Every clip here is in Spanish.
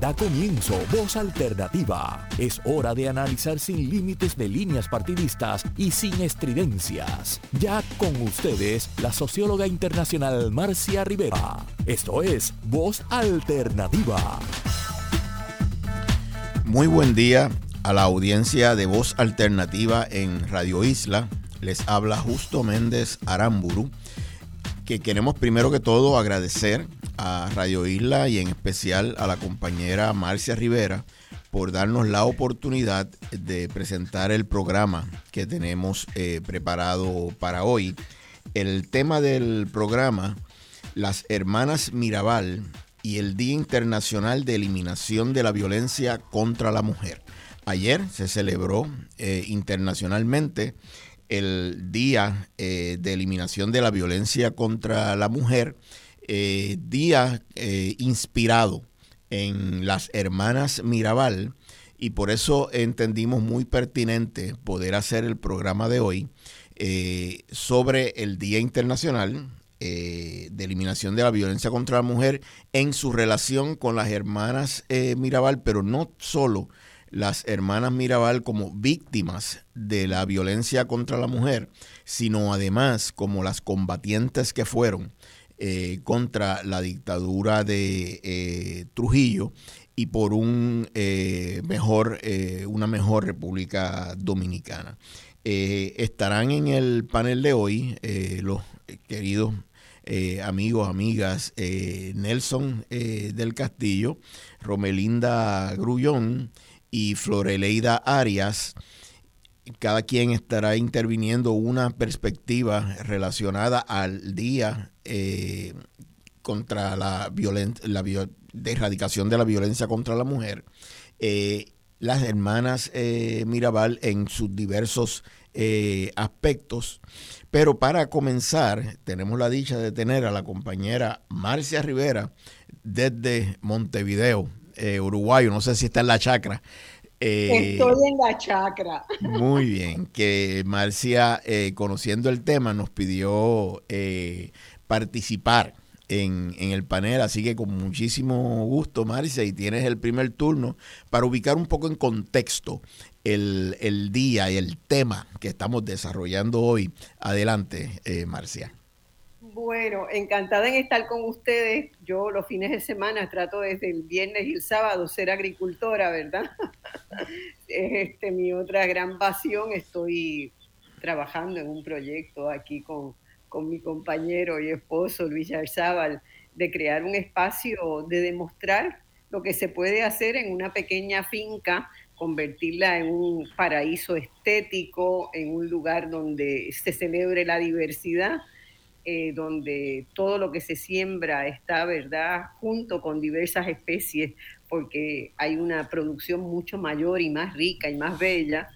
Da comienzo Voz Alternativa. Es hora de analizar sin límites de líneas partidistas y sin estridencias. Ya con ustedes, la socióloga internacional Marcia Rivera. Esto es Voz Alternativa. Muy buen día a la audiencia de Voz Alternativa en Radio Isla. Les habla Justo Méndez Aramburu, que queremos primero que todo agradecer a Radio Isla y en especial a la compañera Marcia Rivera por darnos la oportunidad de presentar el programa que tenemos eh, preparado para hoy. El tema del programa, las hermanas Mirabal y el Día Internacional de Eliminación de la Violencia contra la Mujer. Ayer se celebró eh, internacionalmente el Día eh, de Eliminación de la Violencia contra la Mujer eh, día eh, inspirado en las hermanas Mirabal y por eso entendimos muy pertinente poder hacer el programa de hoy eh, sobre el Día Internacional de Eliminación de la Violencia contra la Mujer en su relación con las hermanas Mirabal, pero no solo las hermanas Mirabal como víctimas de la violencia contra la mujer, sino además como las combatientes que fueron eh, contra la dictadura de eh, Trujillo y por un eh, mejor, una mejor República Dominicana. estarán en el panel de hoy los queridos amigos, amigas, Nelson del Castillo, Romelinda Grullón y Floreleida Arias cada quien estará interviniendo una perspectiva relacionada al día eh, contra la, la de erradicación de la violencia contra la mujer. Eh, las hermanas eh, Mirabal en sus diversos aspectos. Pero para comenzar, tenemos la dicha de tener a la compañera Marcia Rivera desde Montevideo, Uruguay. No sé si está en la chacra. Eh, Estoy en la chacra. Muy bien, que Marcia, eh, conociendo el tema, nos pidió eh, participar en, el panel, así que con muchísimo gusto, Marcia, y tienes el primer turno para ubicar un poco en contexto el, el día y el tema que estamos desarrollando hoy. Adelante, Marcia. Bueno, encantada en estar con ustedes. Yo los fines de semana trato desde el viernes y el sábado ser agricultora, ¿verdad? es este, mi otra gran pasión. Estoy trabajando en un proyecto aquí con, mi compañero y esposo Luis Yarzábal de crear un espacio de demostrar lo que se puede hacer en una pequeña finca, convertirla en un paraíso estético, en un lugar donde se celebre la diversidad eh, donde todo lo que se siembra está, ¿verdad?, junto con diversas especies, porque hay una producción mucho mayor y más rica y más bella,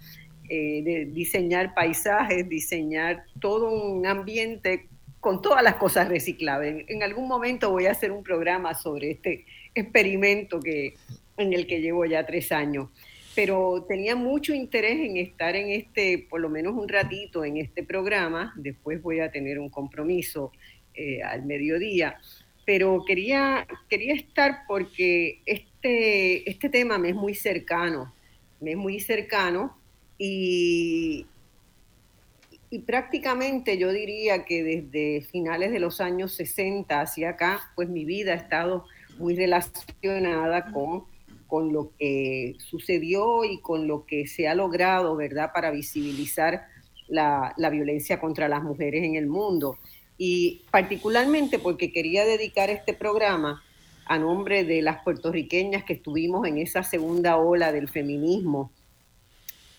eh, de diseñar paisajes, diseñar todo un ambiente con todas las cosas reciclables. En algún momento voy a hacer un programa sobre este experimento que, en el que llevo ya tres años. Pero tenía mucho interés en estar en este, por lo menos un ratito en este programa, después voy a tener un compromiso eh, al mediodía, pero quería, quería estar porque este, este tema me es muy cercano, me es muy cercano y, prácticamente yo diría que desde finales de los años 60 hacia acá, pues mi vida ha estado muy relacionada con con lo que sucedió y con lo que se ha logrado, ¿verdad?, para visibilizar la, violencia contra las mujeres en el mundo. Y particularmente porque quería dedicar este programa a nombre de las puertorriqueñas que estuvimos en esa segunda ola del feminismo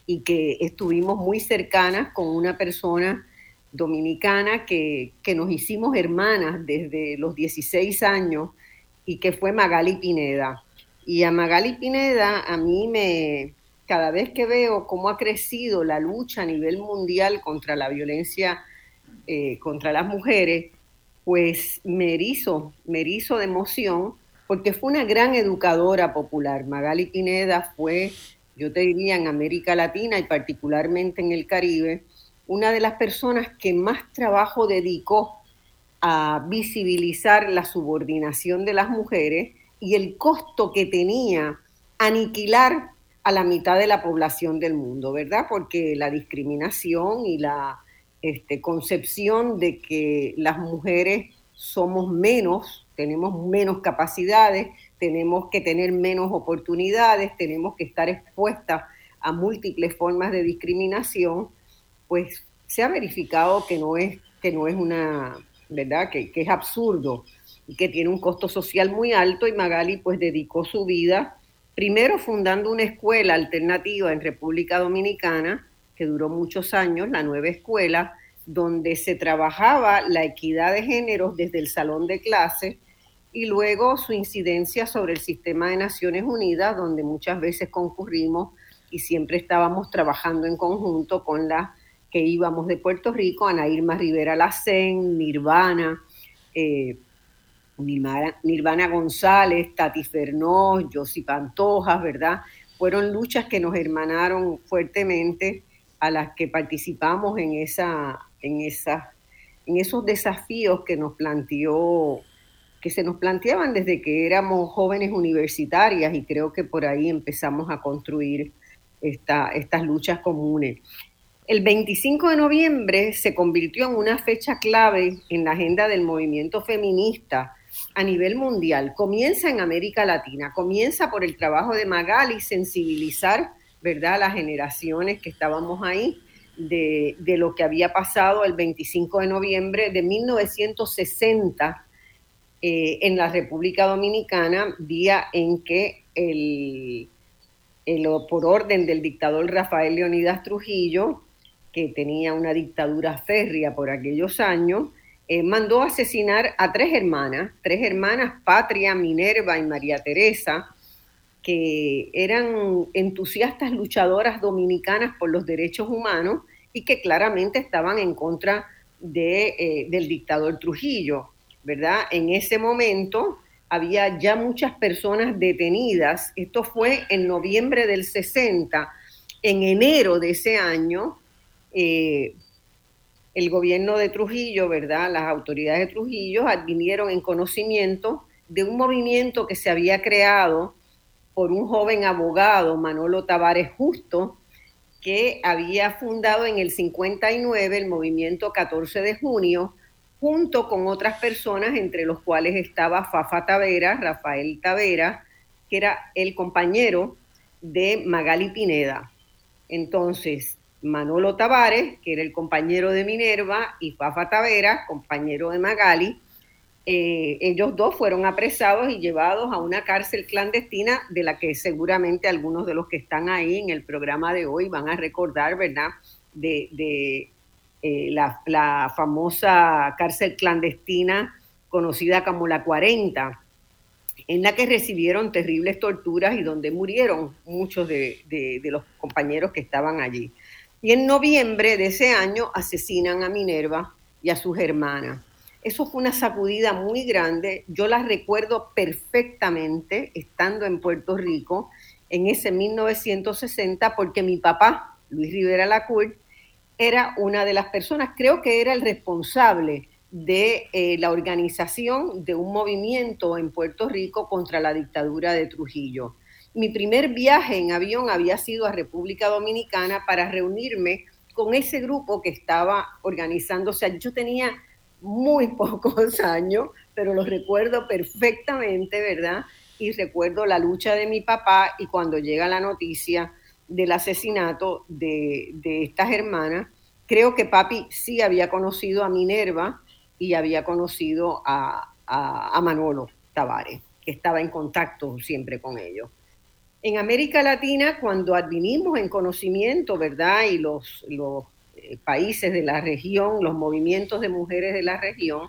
y que estuvimos muy cercanas con una persona dominicana que, que nos hicimos hermanas desde los 16 años y que fue Magali Pineda. Y a Magali Pineda, a mí me, cada vez que veo cómo ha crecido la lucha a nivel mundial contra la violencia eh, contra las mujeres, pues me erizo, me erizo de emoción, porque fue una gran educadora popular. Magali Pineda fue, yo te diría, en América Latina y particularmente en el Caribe, una de las personas que más trabajo dedicó a visibilizar la subordinación de las mujeres y el costo que tenía aniquilar a la mitad de la población del mundo, ¿verdad? Porque la discriminación y la este, concepción de que las mujeres somos menos, tenemos menos capacidades, tenemos que tener menos oportunidades, tenemos que estar expuestas a múltiples formas de discriminación, pues se ha verificado que no es, que no es una, ¿verdad? Que, que es absurdo y que tiene un costo social muy alto y Magali pues dedicó su vida primero fundando una escuela alternativa en República Dominicana, que duró muchos años, la nueva escuela, donde se trabajaba la equidad de géneros desde el salón de clases y luego su incidencia sobre el sistema de Naciones Unidas, donde muchas veces concurrimos y siempre estábamos trabajando en conjunto con la que íbamos de Puerto Rico, Ana Irma Rivera Lacén, Nirvana, eh, Nirvana, González, Tati Fernós, Josi Pantojas, ¿verdad? Fueron luchas que nos hermanaron fuertemente a las que participamos en, esa, en, esa, en esos desafíos que nos planteó, que se nos planteaban desde que éramos jóvenes universitarias y creo que por ahí empezamos a construir esta, estas luchas comunes. El 25 de noviembre se convirtió en una fecha clave en la agenda del movimiento feminista a nivel mundial. Comienza en América Latina, comienza por el trabajo de Magali, sensibilizar ¿verdad? Las generaciones que estábamos ahí de, lo que había pasado el 25 de noviembre de 1960 eh, en la República Dominicana, día en que el, por orden del dictador Rafael Leonidas Trujillo, que tenía una dictadura férrea por aquellos años, eh, mandó asesinar a tres hermanas, tres hermanas, Patria, Minerva y María Teresa, que eran entusiastas luchadoras dominicanas por los derechos humanos y que claramente estaban en contra de, eh, del dictador Trujillo, ¿verdad? En ese momento había ya muchas personas detenidas. Esto fue en noviembre del 60. En enero de ese año, eh, el gobierno de Trujillo, ¿verdad? Las autoridades de Trujillo advinieron en conocimiento de un movimiento que se había creado por un joven abogado, Manolo Tavares Justo, que había fundado en el 59 el movimiento 14 de junio, junto con otras personas, entre los cuales estaba Fafa Tavera, Rafael Tavera, que era el compañero de Magali Pineda. Entonces, Manolo Tavares, que era el compañero de Minerva, y Fafa Tavera, compañero de Magali, eh, ellos dos fueron apresados y llevados a una cárcel clandestina de la que seguramente algunos de los que están ahí en el programa de hoy van a recordar, ¿verdad? De, eh, la, famosa cárcel clandestina conocida como la 40, en la que recibieron terribles torturas y donde murieron muchos de los compañeros que estaban allí. Y en noviembre de ese año asesinan a Minerva y a sus hermanas. Eso fue una sacudida muy grande. Yo la recuerdo perfectamente estando en Puerto Rico en ese 1960 porque mi papá, Luis Rivera Lacour, era una de las personas, creo que era el responsable de eh, la organización de un movimiento en Puerto Rico contra la dictadura de Trujillo. Mi primer viaje en avión había sido a República Dominicana para reunirme con ese grupo que estaba organizándose. Yo tenía muy pocos años, pero los recuerdo perfectamente, ¿verdad? Y recuerdo la lucha de mi papá y cuando llega la noticia del asesinato de, estas hermanas, creo que papi sí había conocido a Minerva y había conocido a, Manolo Tavares, que estaba en contacto siempre con ellos. En América Latina, cuando advinimos en conocimiento, ¿verdad? Y los, los eh, países de la región, los movimientos de mujeres de la región,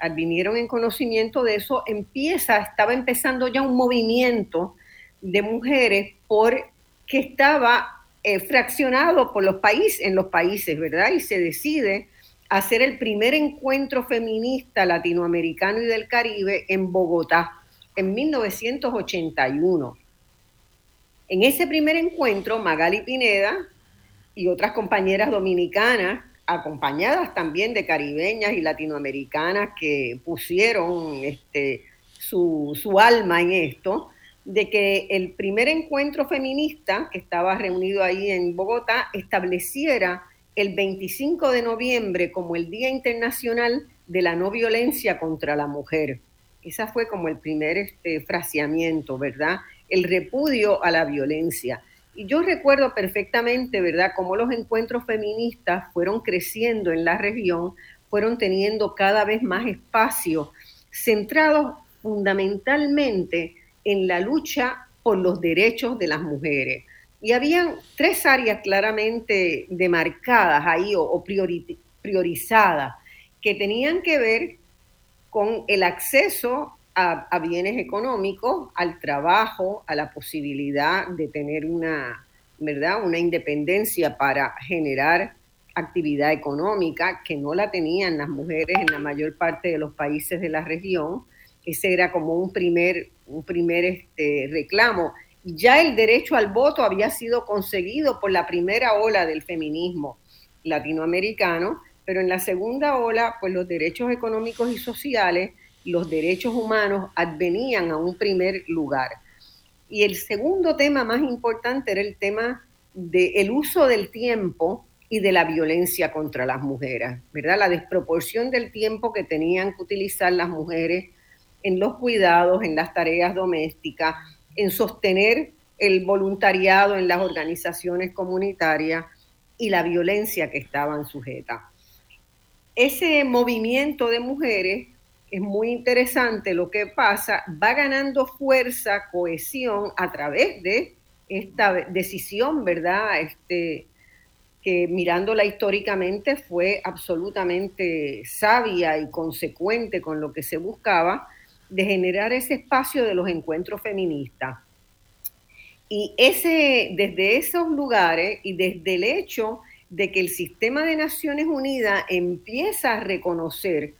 advinieron en conocimiento de eso, empieza, estaba empezando ya un movimiento de mujeres por que estaba eh, fraccionado por los países, en los países, ¿verdad? Y se decide hacer el primer encuentro feminista latinoamericano y del Caribe en Bogotá en 1981. En ese primer encuentro, Magali Pineda, y otras compañeras dominicanas, acompañadas también de caribeñas y latinoamericanas que pusieron este, su, su alma en esto, de que el primer encuentro feminista que estaba reunido ahí en Bogotá estableciera el 25 de noviembre como el Día Internacional de la No Violencia contra la Mujer. Esa fue como el primer este, fraseamiento, ¿verdad? El repudio a la violencia. Y yo recuerdo perfectamente, ¿verdad?, cómo los encuentros feministas fueron creciendo en la región, fueron teniendo cada vez más espacio, centrados fundamentalmente en la lucha por los derechos de las mujeres. Y habían tres áreas claramente demarcadas ahí o, priorizadas que tenían que ver con el acceso a, bienes económicos, al trabajo, a la posibilidad de tener una, ¿verdad? una independencia para generar actividad económica que no la tenían las mujeres en la mayor parte de los países de la región. Ese era como un primer, un primer este, reclamo. Ya el derecho al voto había sido conseguido por la primera ola del feminismo latinoamericano, pero en la segunda ola, pues los derechos económicos y sociales los derechos humanos advenían a un primer lugar. Y el segundo tema más importante era el tema del uso del tiempo y de la violencia contra las mujeres, ¿verdad? La desproporción del tiempo que tenían que utilizar las mujeres en los cuidados, en las tareas domésticas, en sostener el voluntariado en las organizaciones comunitarias y la violencia que estaban sujetas. Ese movimiento de mujeres es muy interesante lo que pasa, va ganando fuerza, cohesión a través de esta decisión, ¿verdad? Este, que mirándola históricamente fue absolutamente sabia y consecuente con lo que se buscaba de generar ese espacio de los encuentros feministas. Y ese, desde esos lugares y desde el hecho de que el sistema de Naciones Unidas empieza a reconocer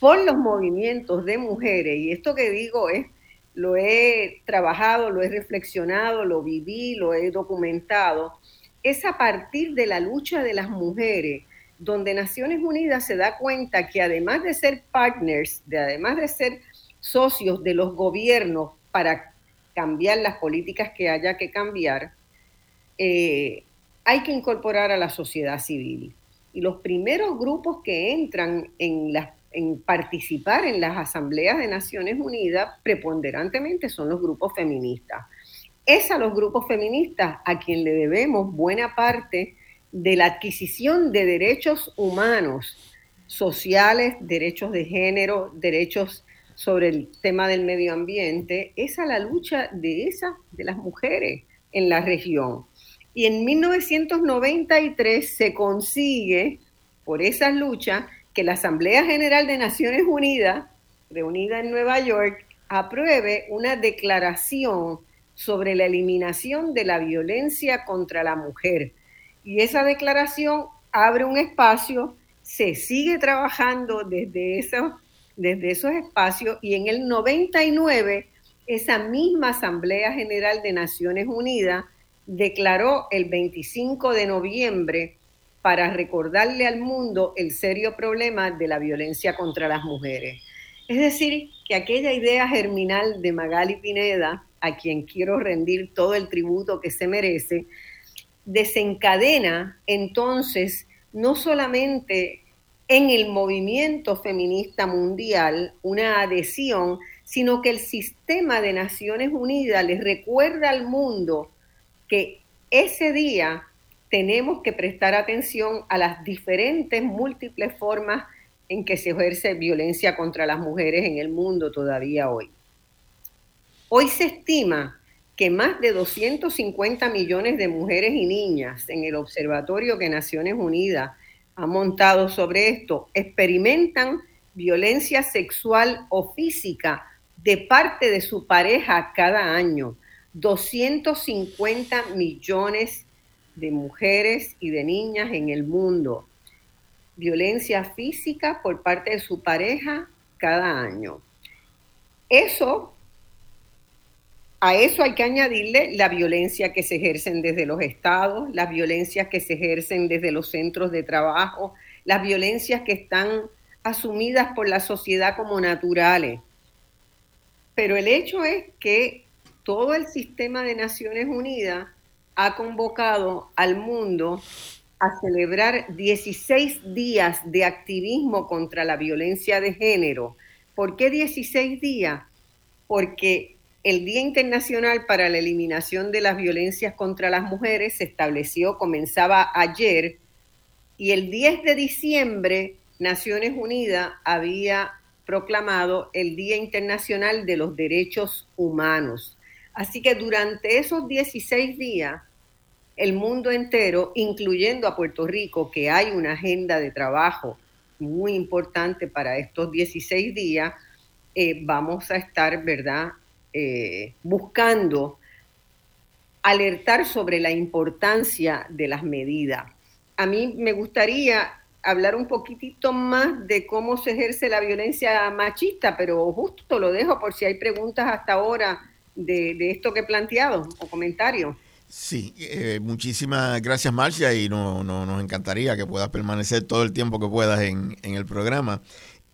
por los movimientos de mujeres, y esto que digo es, lo he trabajado, lo he reflexionado, lo viví, lo he documentado, es a partir de la lucha de las mujeres, donde Naciones Unidas se da cuenta que además de ser partners, de además de ser socios de los gobiernos para cambiar las políticas que haya que cambiar, eh, hay que incorporar a la sociedad civil. Y los primeros grupos que entran en en participar en las asambleas de Naciones Unidas preponderantemente son los grupos feministas. Es a los grupos feministas a quien le debemos buena parte de la adquisición de derechos humanos, sociales, derechos de género, derechos sobre el tema del medio ambiente, es a la lucha de esas, de las mujeres en la región. Y en 1993 se consigue, por esas luchas, que la Asamblea General de Naciones Unidas, reunida en Nueva York, apruebe una declaración sobre la eliminación de la violencia contra la mujer. Y esa declaración abre un espacio, se sigue trabajando desde esos, desde esos espacios y en el 99 esa misma Asamblea General de Naciones Unidas declaró el 25 de noviembre para recordarle al mundo el serio problema de la violencia contra las mujeres. Es decir, que aquella idea germinal de Magali Pineda, a quien quiero rendir todo el tributo que se merece, desencadena entonces no solamente en el movimiento feminista mundial una adhesión, sino que el sistema de Naciones Unidas les recuerda al mundo que ese día tenemos que prestar atención a las diferentes múltiples formas en que se ejerce violencia contra las mujeres en el mundo todavía hoy. Hoy se estima que más de 250 millones de mujeres y niñas en el observatorio que Naciones Unidas ha montado sobre esto experimentan violencia sexual o física de parte de su pareja cada año. 250 millones de mujeres y de niñas en el mundo. Violencia física por parte de su pareja cada año. Eso, a eso hay que añadirle la violencia que se ejercen desde los estados, las violencias que se ejercen desde los centros de trabajo, las violencias que están asumidas por la sociedad como naturales. Pero el hecho es que todo el sistema de Naciones Unidas ha convocado al mundo a celebrar 16 días de activismo contra la violencia de género. ¿Por qué 16 días? Porque el Día Internacional para la Eliminación de las Violencias contra las Mujeres se estableció, comenzaba ayer, y el 10 de diciembre Naciones Unidas había proclamado el Día Internacional de los Derechos Humanos. Así que durante esos 16 días, el mundo entero, incluyendo a Puerto Rico, que hay una agenda de trabajo muy importante para estos 16 días, eh, vamos a estar, ¿verdad?, eh, buscando alertar sobre la importancia de las medidas. A mí me gustaría hablar un poquitito más de cómo se ejerce la violencia machista, pero justo lo dejo por si hay preguntas hasta ahora de, esto que he planteado o comentarios. Sí, eh, muchísimas gracias Marcia y no, nos encantaría que puedas permanecer todo el tiempo que puedas en, el programa.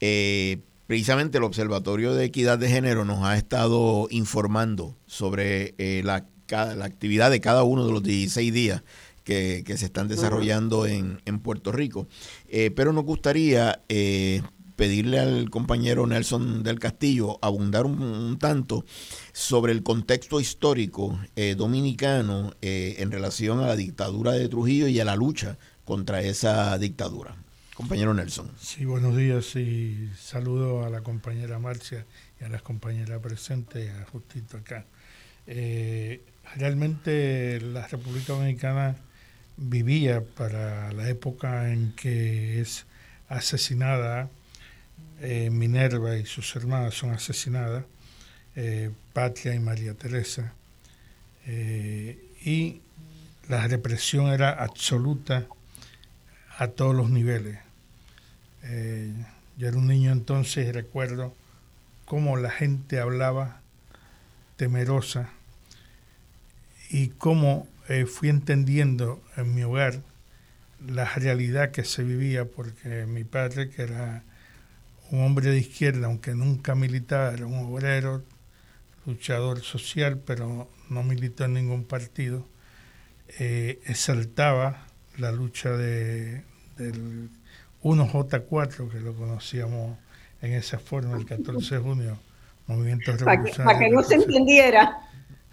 Eh, precisamente el Observatorio de Equidad de Género nos ha estado informando sobre eh, la, la, actividad de cada uno de los 16 días que, se están desarrollando en, Puerto Rico. Eh, pero nos gustaría eh, pedirle al compañero Nelson del Castillo abundar un, tanto sobre el contexto histórico dominicano en relación a la dictadura de Trujillo y a la lucha contra esa dictadura. Compañero Nelson. Sí, buenos días y saludo a la compañera Marcia y a las compañeras presentes, a Justito acá. Eh, realmente la República Dominicana vivía para la época en que es asesinada eh, Minerva y sus hermanas son asesinadas, eh, Patria y María Teresa, y la represión era absoluta a todos los niveles. Eh, yo era un niño entonces y recuerdo cómo la gente hablaba temerosa y cómo eh, fui entendiendo en mi hogar la realidad que se vivía, porque mi padre, que era un hombre de izquierda, aunque nunca militaba, era un obrero, luchador social, pero no militó en ningún partido, eh, exaltaba la lucha de, del 1J4, que lo conocíamos en esa forma el 14 de junio, movimiento revolucionario. Para que, no se entendiera.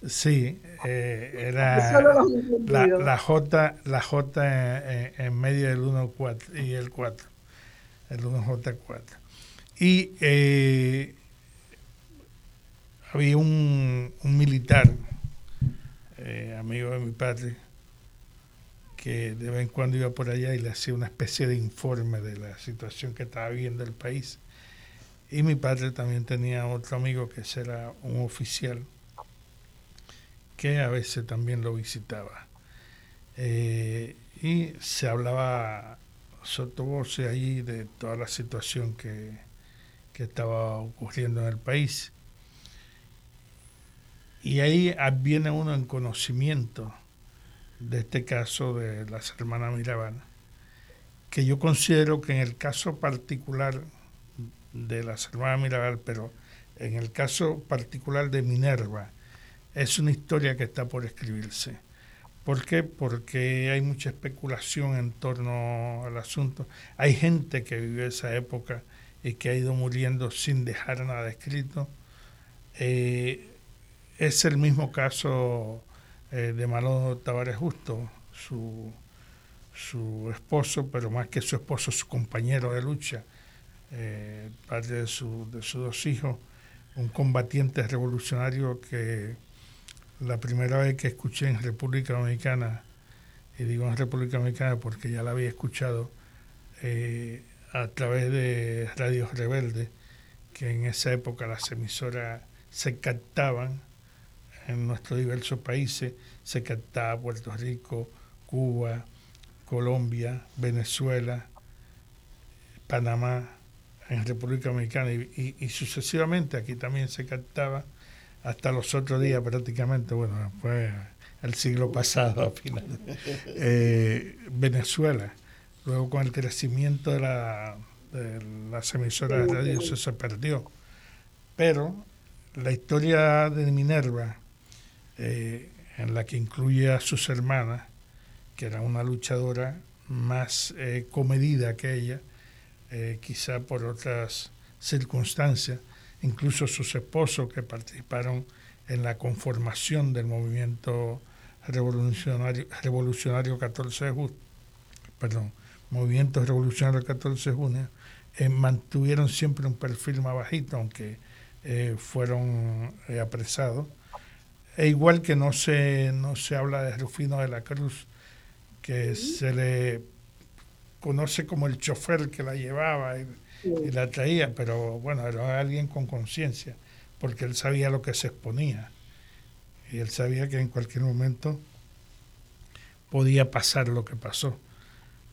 Sí, eh, era la, J, la J en, medio del 1 y el 4, el 1J4. Y eh, había un, un militar, eh, amigo de mi padre, que de vez en cuando iba por allá y le hacía una especie de informe de la situación que estaba viviendo el país. Y mi padre también tenía otro amigo que era un oficial que a veces también lo visitaba. Eh, y se hablaba sotovoce allí de toda la situación que, que estaba ocurriendo en el país. Y ahí viene uno en conocimiento de este caso de las hermanas Mirabal, que yo considero que en el caso particular de las hermanas Mirabal, pero en el caso particular de Minerva, es una historia que está por escribirse. ¿Por qué? Porque hay mucha especulación en torno al asunto. Hay gente que vivió esa época y que ha ido muriendo sin dejar nada escrito. Eh, es el mismo caso eh, de Malo Tavares Justo, su, su esposo, pero más que su esposo, su compañero de lucha, eh, padre de, su, de sus dos hijos, un combatiente revolucionario que la primera vez que escuché en República Dominicana, y digo en República Dominicana porque ya la había escuchado eh, a través de Radios Rebelde, que en esa época las emisoras se captaban en nuestros diversos países, se captaba Puerto Rico, Cuba, Colombia, Venezuela, Panamá, en República Dominicana y, sucesivamente aquí también se captaba hasta los otros días prácticamente, bueno, fue el siglo pasado a final, eh, Venezuela. Luego con el crecimiento de, la, de las emisoras de radio eso se perdió. Pero la historia de Minerva, eh, en la que incluye a sus hermanas, que era una luchadora más eh, comedida que ella, eh, quizá por otras circunstancias, incluso sus esposos que participaron en la conformación del movimiento revolucionario, revolucionario 14 de junio, perdón, movimiento revolucionario 14 de junio, eh, mantuvieron siempre un perfil más bajito, aunque eh, fueron apresados. E igual que no se, no se habla de Rufino de la Cruz, que se le conoce como el chofer que la llevaba y, y la traía, pero bueno, era alguien con conciencia, porque él sabía lo que se exponía. Y él sabía que en cualquier momento podía pasar lo que pasó.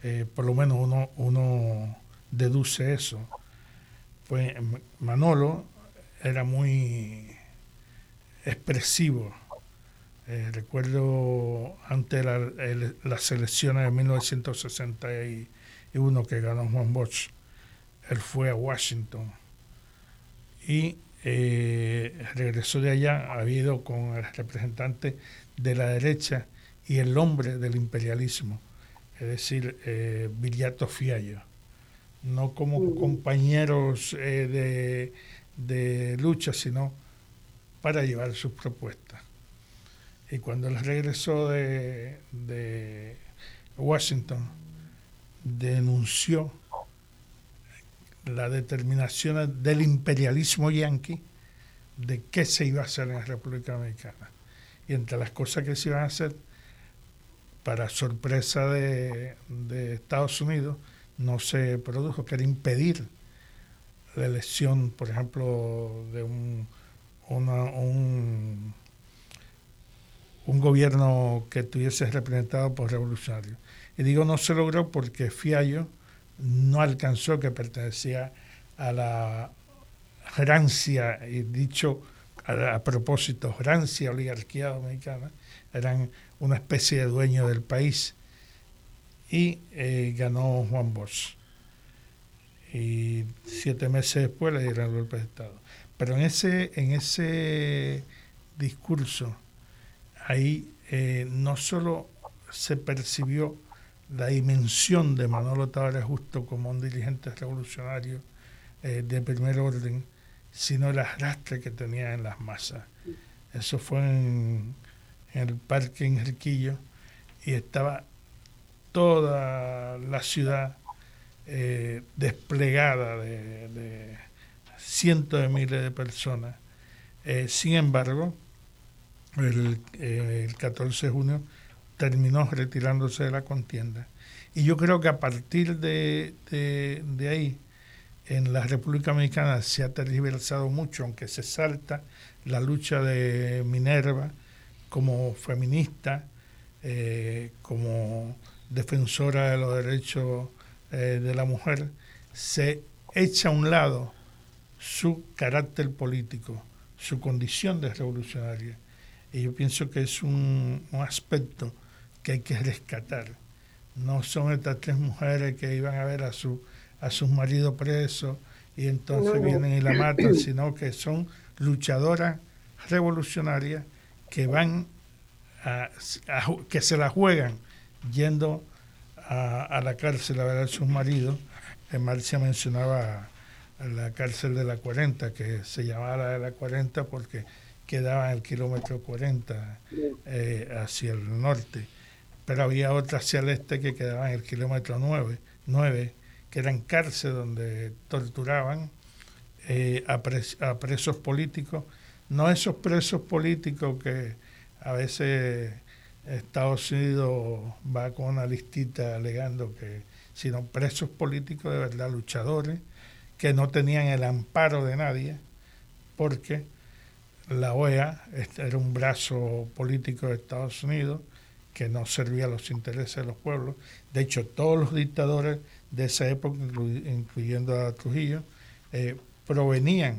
Eh, por lo menos uno, uno deduce eso. Pues Manolo era muy expresivo. Eh, recuerdo ante la, el, las elecciones de 1961 que ganó Juan Bosch, él fue a Washington y eh, regresó de allá, ha habido con el representante de la derecha y el hombre del imperialismo, es decir, eh, Viriato Fiallo, no como compañeros eh, de, de, lucha, sino para llevar sus propuestas. Y cuando él regresó de, Washington, denunció la determinación del imperialismo yanqui de qué se iba a hacer en la República Dominicana. Y entre las cosas que se iban a hacer, para sorpresa de, de Estados Unidos, no se produjo, que era impedir la elección, por ejemplo, de un, un, un gobierno que estuviese representado por revolucionarios. Y digo no se logró porque Fiallo no alcanzó, que pertenecía a la Francia, y dicho a, propósito, Francia, oligarquía dominicana, eran una especie de dueño del país, y eh, ganó Juan Bosch. Y siete meses después le dieron el golpe de Estado. Pero en ese, en ese discurso, ahí eh, no solo se percibió la dimensión de Manolo Tavares Justo como un dirigente revolucionario eh, de primer orden, sino el arrastre que tenía en las masas. Eso fue en, en el Parque Enriquillo y estaba toda la ciudad eh, desplegada de, de, cientos de miles de personas. Eh, sin embargo, el, eh, el 14 de junio terminó retirándose de la contienda. Y yo creo que a partir de, de, de ahí, en la República Dominicana se ha tergiversado mucho, aunque se salta la lucha de Minerva como feminista, eh, como defensora de los derechos eh, de la mujer, se echa a un lado su carácter político, su condición de revolucionaria. Y yo pienso que es un, un aspecto que hay que rescatar. No son estas tres mujeres que iban a ver a, su, a sus maridos presos y entonces no. vienen y la matan, sino que son luchadoras revolucionarias que van a, a, que se la juegan yendo a, a, la cárcel a ver a sus maridos. Marcia mencionaba la cárcel de la 40, que se llamaba la de la 40 porque quedaba en el kilómetro 40 eh, hacia el norte. Pero había otra hacia el este que quedaba en el kilómetro 9, 9 que eran cárceles donde torturaban eh, a, a, presos políticos, no esos presos políticos que a veces Estados Unidos va con una listita alegando que, sino presos políticos de verdad, luchadores, que no tenían el amparo de nadie, porque la OEA era un brazo político de Estados Unidos, que no servía a los intereses de los pueblos. De hecho, todos los dictadores de esa época, incluyendo a Trujillo, eh, provenían,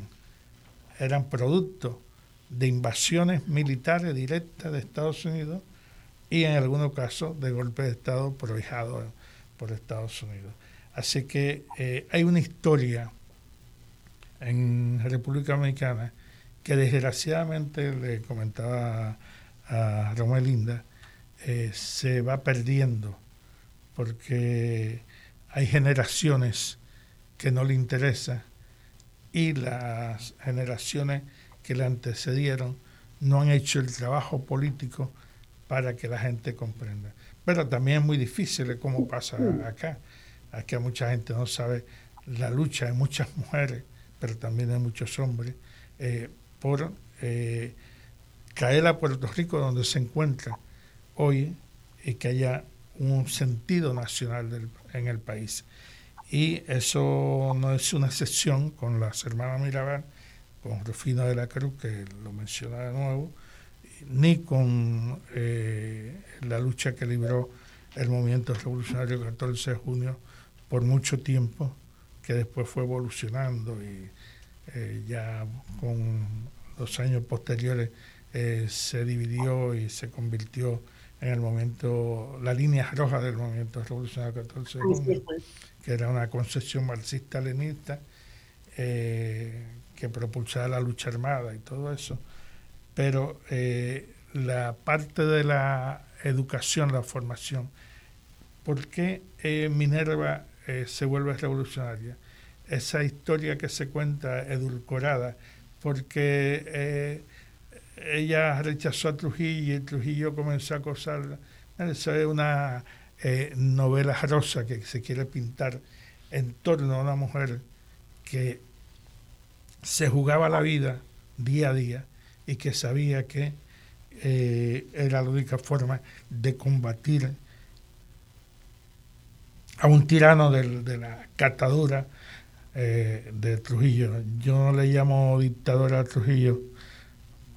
eran producto de invasiones militares directas de Estados Unidos y en algunos casos de golpes de Estado prohijados por Estados Unidos. Así que eh, hay una historia en República Dominicana que desgraciadamente le comentaba a Romelinda, eh, se va perdiendo porque hay generaciones que no le interesa y las generaciones que le antecedieron no han hecho el trabajo político para que la gente comprenda. Pero también es muy difícil cómo pasa acá. Aquí mucha gente no sabe la lucha de muchas mujeres, pero también de muchos hombres, eh, por eh, caer a Puerto Rico donde se encuentra hoy y que haya un sentido nacional en el país. Y eso no es una excepción con las hermanas Mirabal, con Rufino de la Cruz, que lo menciona de nuevo, ni con eh, la lucha que libró el movimiento revolucionario 14 de junio por mucho tiempo, que después fue evolucionando y eh, ya con los años posteriores eh, se dividió y se convirtió en el momento, la línea roja del movimiento revolucionario 14 de junio, que era una concepción marxista-leninista eh, que propulsaba la lucha armada y todo eso. Pero la parte de la educación, la formación, ¿por qué Minerva eh, se vuelve revolucionaria. Esa historia que se cuenta edulcorada, porque eh, ella rechazó a Trujillo y Trujillo comenzó a acosarla. Esa es una eh, novela rosa que se quiere pintar en torno a una mujer que se jugaba la vida día a día y que sabía que era la única forma de combatir a un tirano de, la catadura eh, de Trujillo. Yo no le llamo dictador a Trujillo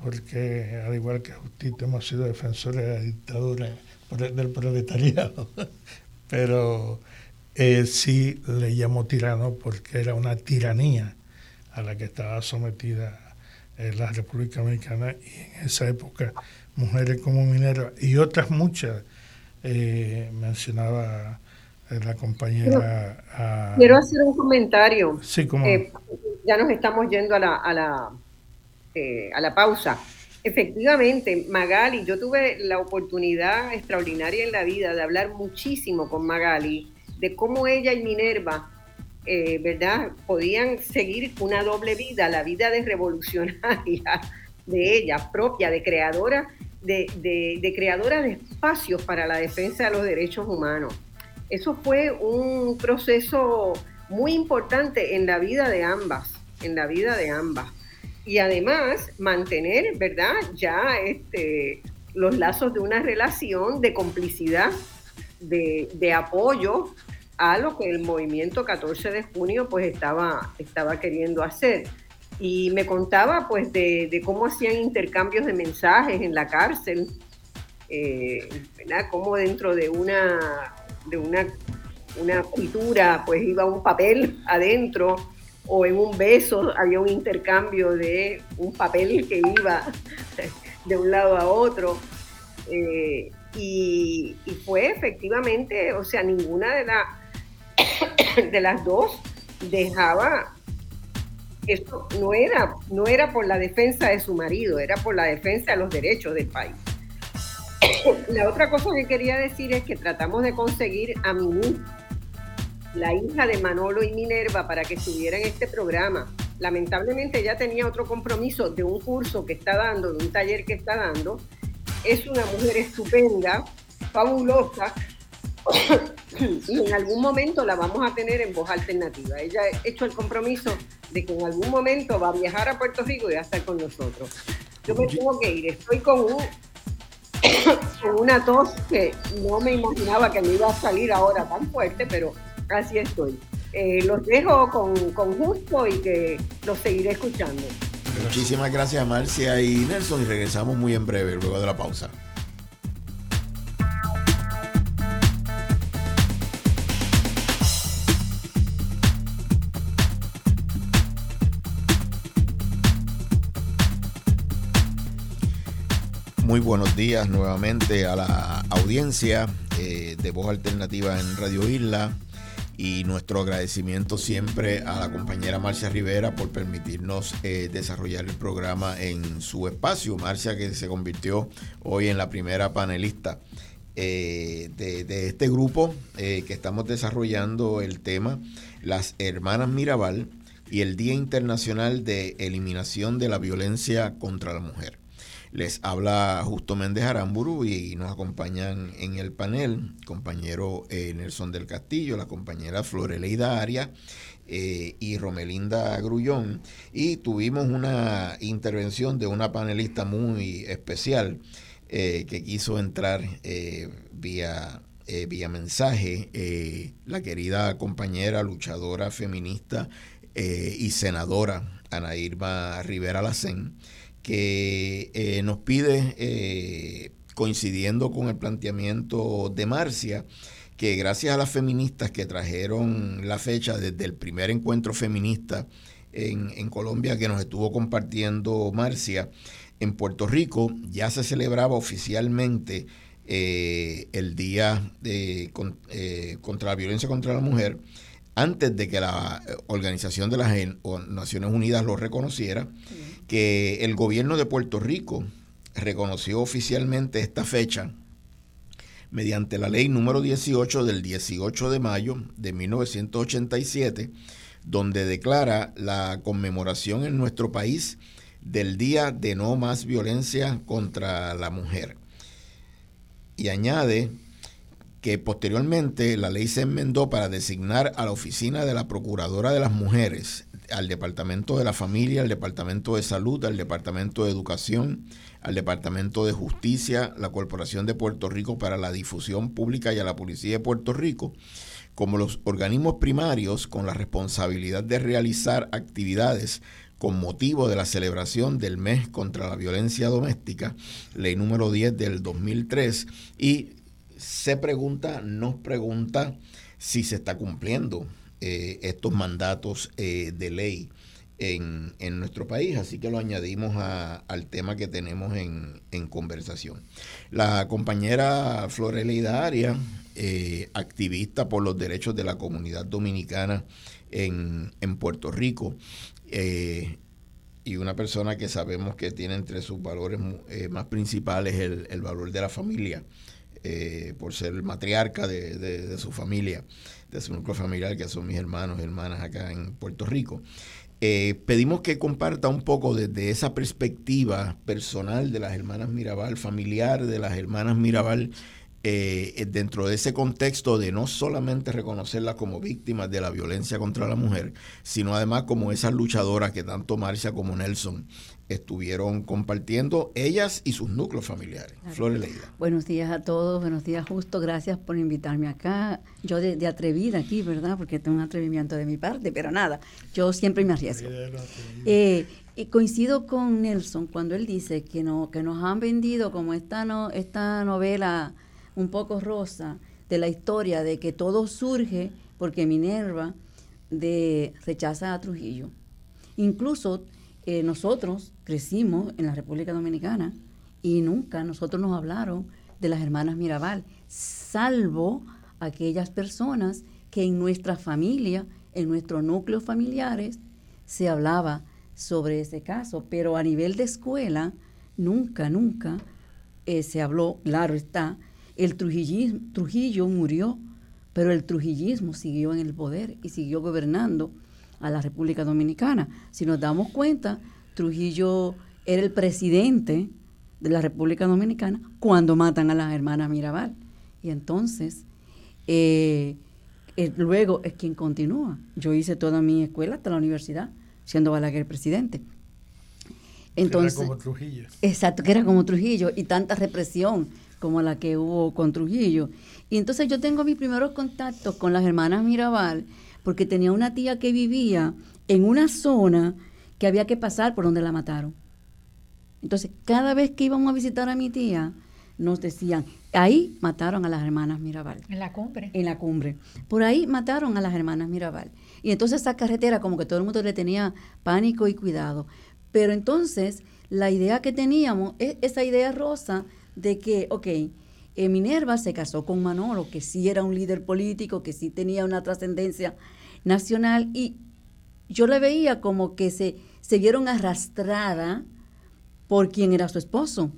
porque al igual que Justito hemos sido defensores de la dictadura del proletariado, pero eh, sí le llamo tirano porque era una tiranía a la que estaba sometida eh, la República Dominicana y en esa época mujeres como Minerva y otras muchas, mencionaba la compañera... Quiero hacer un comentario. Sí, como... Eh, ya nos estamos yendo a la, a la, eh, a la pausa. Efectivamente, Magali, yo tuve la oportunidad extraordinaria en la vida de hablar muchísimo con Magali de cómo ella y Minerva, eh, ¿verdad?, podían seguir una doble vida, la vida de revolucionaria de ella, propia, de creadora, de, de, de creadora de espacios para la defensa de los derechos humanos. Eso fue un proceso muy importante en la vida de ambas, en la vida de ambas. Y además mantener, ¿verdad? Ya este, los lazos de una relación de complicidad, de, apoyo a lo que el movimiento 14 de junio pues estaba, estaba queriendo hacer. Y me contaba pues de, cómo hacían intercambios de mensajes en la cárcel, eh, ¿verdad? Cómo dentro de una de una, una pintura, pues iba un papel adentro, o en un beso había un intercambio de un papel que iba de un lado a otro. Eh, y, fue efectivamente, o sea, ninguna de, la, de las dos dejaba esto no era, no era por la defensa de su marido, era por la defensa de los derechos del país. La otra cosa que quería decir es que tratamos de conseguir a Mimi, la hija de Manolo y Minerva, para que estuviera en este programa. Lamentablemente ella tenía otro compromiso de un curso que está dando, de un taller que está dando. Es una mujer estupenda, fabulosa, y en algún momento la vamos a tener en voz alternativa. Ella ha hecho el compromiso de que en algún momento va a viajar a Puerto Rico y va a estar con nosotros. Yo me tengo que ir, estoy con un con una tos que no me imaginaba que me iba a salir ahora tan fuerte, pero así estoy. Eh, los dejo con, con gusto y que los seguiré escuchando. Muchísimas gracias Marcia y Nelson y regresamos muy en breve luego de la pausa. Muy buenos días nuevamente a la audiencia eh, de Voz Alternativa en Radio Isla. y nuestro agradecimiento siempre a la compañera Marcia Rivera por permitirnos eh, desarrollar el programa en su espacio. Marcia que se convirtió hoy en la primera panelista eh, de, este grupo que estamos desarrollando el tema Las Hermanas Mirabal y el Día Internacional de Eliminación de la Violencia contra la Mujer. Les habla Justo Méndez Aramburu y nos acompañan en el panel compañero eh, Nelson del Castillo, la compañera Floreleida Aria eh, y Romelinda Grullón. Y tuvimos una intervención de una panelista muy especial eh, que quiso entrar vía, vía mensaje, la querida compañera luchadora feminista y senadora Ana Irma Rivera Lacén que eh, nos pide, eh, coincidiendo con el planteamiento de Marcia, que gracias a las feministas que trajeron la fecha desde el primer encuentro feminista en, Colombia que nos estuvo compartiendo Marcia, en Puerto Rico ya se celebraba oficialmente eh, el Día de, contra la Violencia contra la Mujer antes de que la Organización de las Naciones Unidas lo reconociera que el gobierno de Puerto Rico reconoció oficialmente esta fecha mediante la ley número 18 del 18 de mayo de 1987, donde declara la conmemoración en nuestro país del Día de No Más Violencia contra la Mujer. Y añade que posteriormente la ley se enmendó para designar a la oficina de la Procuradora de las Mujeres al Departamento de la Familia, al Departamento de Salud, al Departamento de Educación, al Departamento de Justicia, la Corporación de Puerto Rico para la Difusión Pública y a la Policía de Puerto Rico como los organismos primarios con la responsabilidad de realizar actividades con motivo de la celebración del mes contra la violencia doméstica, ley número 10 del 2003, y se pregunta, nos pregunta si se está cumpliendo eh, estos mandatos eh, de ley en, nuestro país, así que lo añadimos al tema que tenemos en, conversación. La compañera Floreleida Aria, eh, activista por los derechos de la comunidad dominicana en, Puerto Rico, y una persona que sabemos que tiene entre sus valores más principales el, valor de la familia, por ser matriarca de su familia de su núcleo familiar, que son mis hermanos y hermanas acá en Puerto Rico. Eh, pedimos que comparta un poco desde esa perspectiva personal de las hermanas Mirabal, familiar de las hermanas Mirabal, eh, dentro de ese contexto de no solamente reconocerlas como víctimas de la violencia contra la mujer, sino además como esas luchadoras que tanto Marcia como Nelson estuvieron compartiendo ellas y sus núcleos familiares. Flores Leida. Buenos días a todos, buenos días Justo, gracias por invitarme acá. Yo de, atrevida aquí, ¿verdad? Porque tengo un atrevimiento de mi parte, pero nada, yo siempre me arriesgo. Eh, y coincido con Nelson cuando él dice que, no, que nos han vendido como esta, no, esta novela un poco rosa de la historia de que todo surge porque Minerva de, rechaza a Trujillo. Incluso eh, nosotros crecimos en la República Dominicana y nunca nosotros nos hablaron de las hermanas Mirabal, salvo aquellas personas que en nuestra familia, en nuestros núcleos familiares, se hablaba sobre ese caso, pero a nivel de escuela, nunca, nunca eh, se habló, claro está, el Trujillo murió, pero el trujillismo siguió en el poder y siguió gobernando a la República Dominicana. Si nos damos cuenta, Trujillo era el presidente de la República Dominicana cuando matan a las hermanas Mirabal. Y entonces, eh, eh, luego es quien continúa. Yo hice toda mi escuela hasta la universidad, siendo Balaguer presidente. Entonces, era como Trujillo. Exacto, que era como Trujillo y tanta represión como la que hubo con Trujillo. Y entonces yo tengo mis primeros contactos con las hermanas Mirabal porque tenía una tía que vivía en una zona que había que pasar por donde la mataron. Entonces, cada vez que íbamos a visitar a mi tía, nos decían, ahí mataron a las hermanas Mirabal. En la cumbre. En la cumbre. Por ahí mataron a las hermanas Mirabal. Y entonces esa carretera como que todo el mundo le tenía pánico y cuidado. Pero entonces la idea que teníamos es esa idea rosa de que, ok, eh, Minerva se casó con Manolo, que sí era un líder político, que sí tenía una trascendencia nacional, y yo le veía como que se, se vieron arrastrada por quien era su esposo,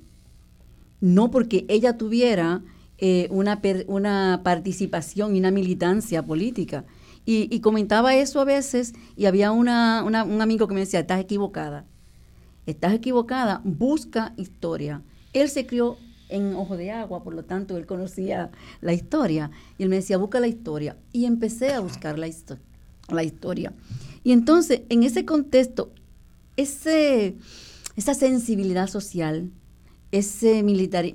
no porque ella tuviera eh, una, una participación y una militancia política. Y, comentaba eso a veces y había una, un amigo que me decía, estás equivocada, estás equivocada, busca historia. Él se crió en Ojo de Agua, por lo tanto él conocía la historia. Y él me decía, busca la historia. Y empecé a buscar la, la historia. Y entonces, en ese contexto, ese, esa sensibilidad social, ese militar,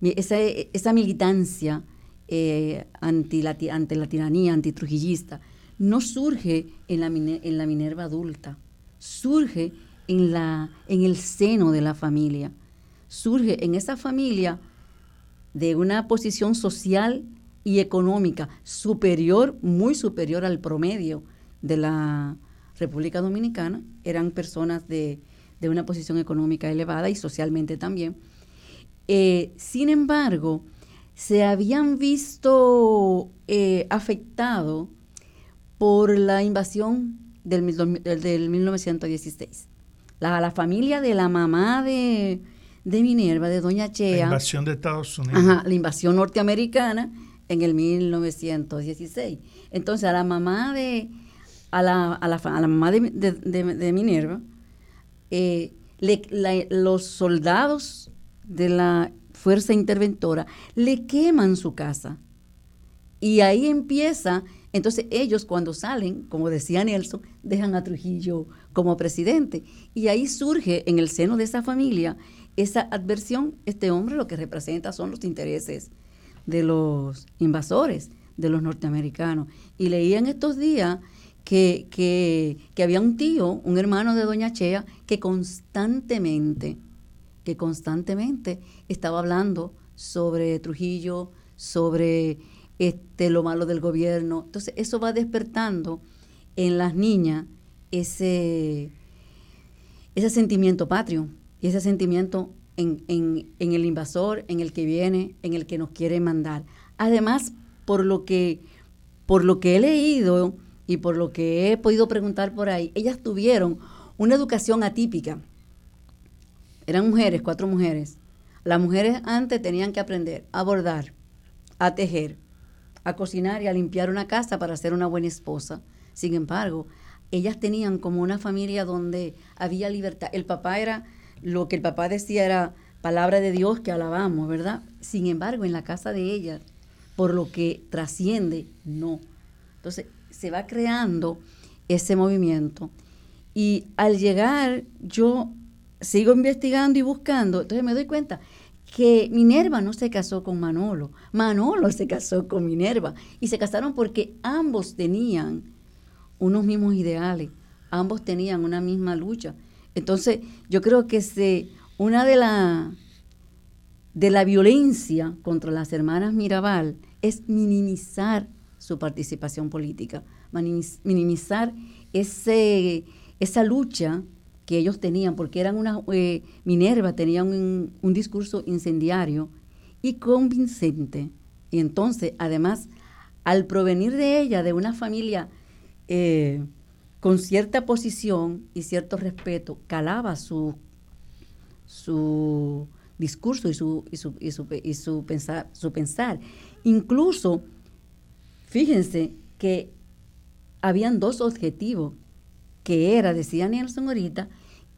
esa, esa militancia eh, anti la, ante la tiranía antitrujillista no surge en la, en la Minerva adulta, surge en, la, en el seno de la familia, surge en esa familia de una posición social y económica superior, muy superior al promedio de la República Dominicana, eran personas de, de una posición económica elevada y socialmente también, eh, sin embargo, se habían visto eh, afectados por la invasión del, 1916. La, la, familia de la mamá de, Minerva, de Doña Chea. La invasión de Estados Unidos. Ajá, la invasión norteamericana en el 1916. Entonces, a la mamá de, a la, a la, mamá de, Minerva, eh, los soldados de la fuerza interventora, le queman su casa. Y ahí empieza, entonces ellos cuando salen, como decía Nelson, dejan a Trujillo como presidente. Y ahí surge en el seno de esa familia esa adversión, este hombre lo que representa son los intereses de los invasores, de los norteamericanos. Y leía en estos días que, que, había un tío, un hermano de Doña Chea, que constantemente que constantemente estaba hablando sobre Trujillo, sobre este, lo malo del gobierno. Entonces, eso va despertando en las niñas ese, ese sentimiento patrio y ese sentimiento en, en, el invasor, en el que viene, en el que nos quiere mandar. Además, por lo que, por lo que he leído y por lo que he podido preguntar por ahí, ellas tuvieron una educación atípica eran mujeres, cuatro mujeres. Las mujeres antes tenían que aprender a bordar, a tejer, a cocinar y a limpiar una casa para ser una buena esposa. Sin embargo, ellas tenían como una familia donde había libertad. El papá era, lo que el papá decía era palabra de Dios que alabamos, ¿verdad? Sin embargo, en la casa de ellas, por lo que trasciende, no. Entonces, se va creando ese movimiento. Y al llegar, yo sigo investigando y buscando, entonces me doy cuenta que Minerva no se casó con Manolo, Manolo se casó con Minerva y se casaron porque ambos tenían unos mismos ideales, ambos tenían una misma lucha. Entonces, yo creo que se, una de la de la violencia contra las hermanas Mirabal es minimizar su participación política, minimizar ese, esa lucha que ellos tenían, porque eran una, eh, Minerva tenía un, discurso incendiario y convincente. Y entonces, además, al provenir de ella, de una familia eh, con cierta posición y cierto respeto, calaba su, su discurso y su, y su, y su, y su, pensar, su pensar. Incluso, fíjense que habían dos objetivos, que era, decía Nelson ahorita,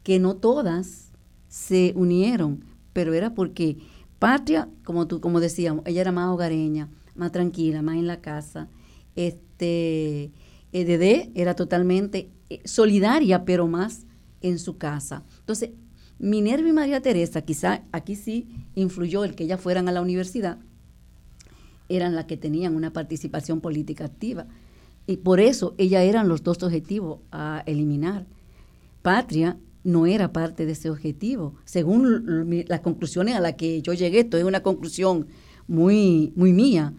que no todas se unieron, pero era porque Patria, como tú, como decíamos, ella era más hogareña, más tranquila, más en la casa. Este, Dede era totalmente eh, solidaria, pero más en su casa. Entonces, Minerva y María Teresa, quizá aquí sí influyó el que ellas fueran a la universidad, eran las que tenían una participación política activa. Y por eso ellas eran los dos objetivos a eliminar. Patria no era parte de ese objetivo. Según las conclusiones a las que yo llegué, esto es una conclusión muy, muy mía,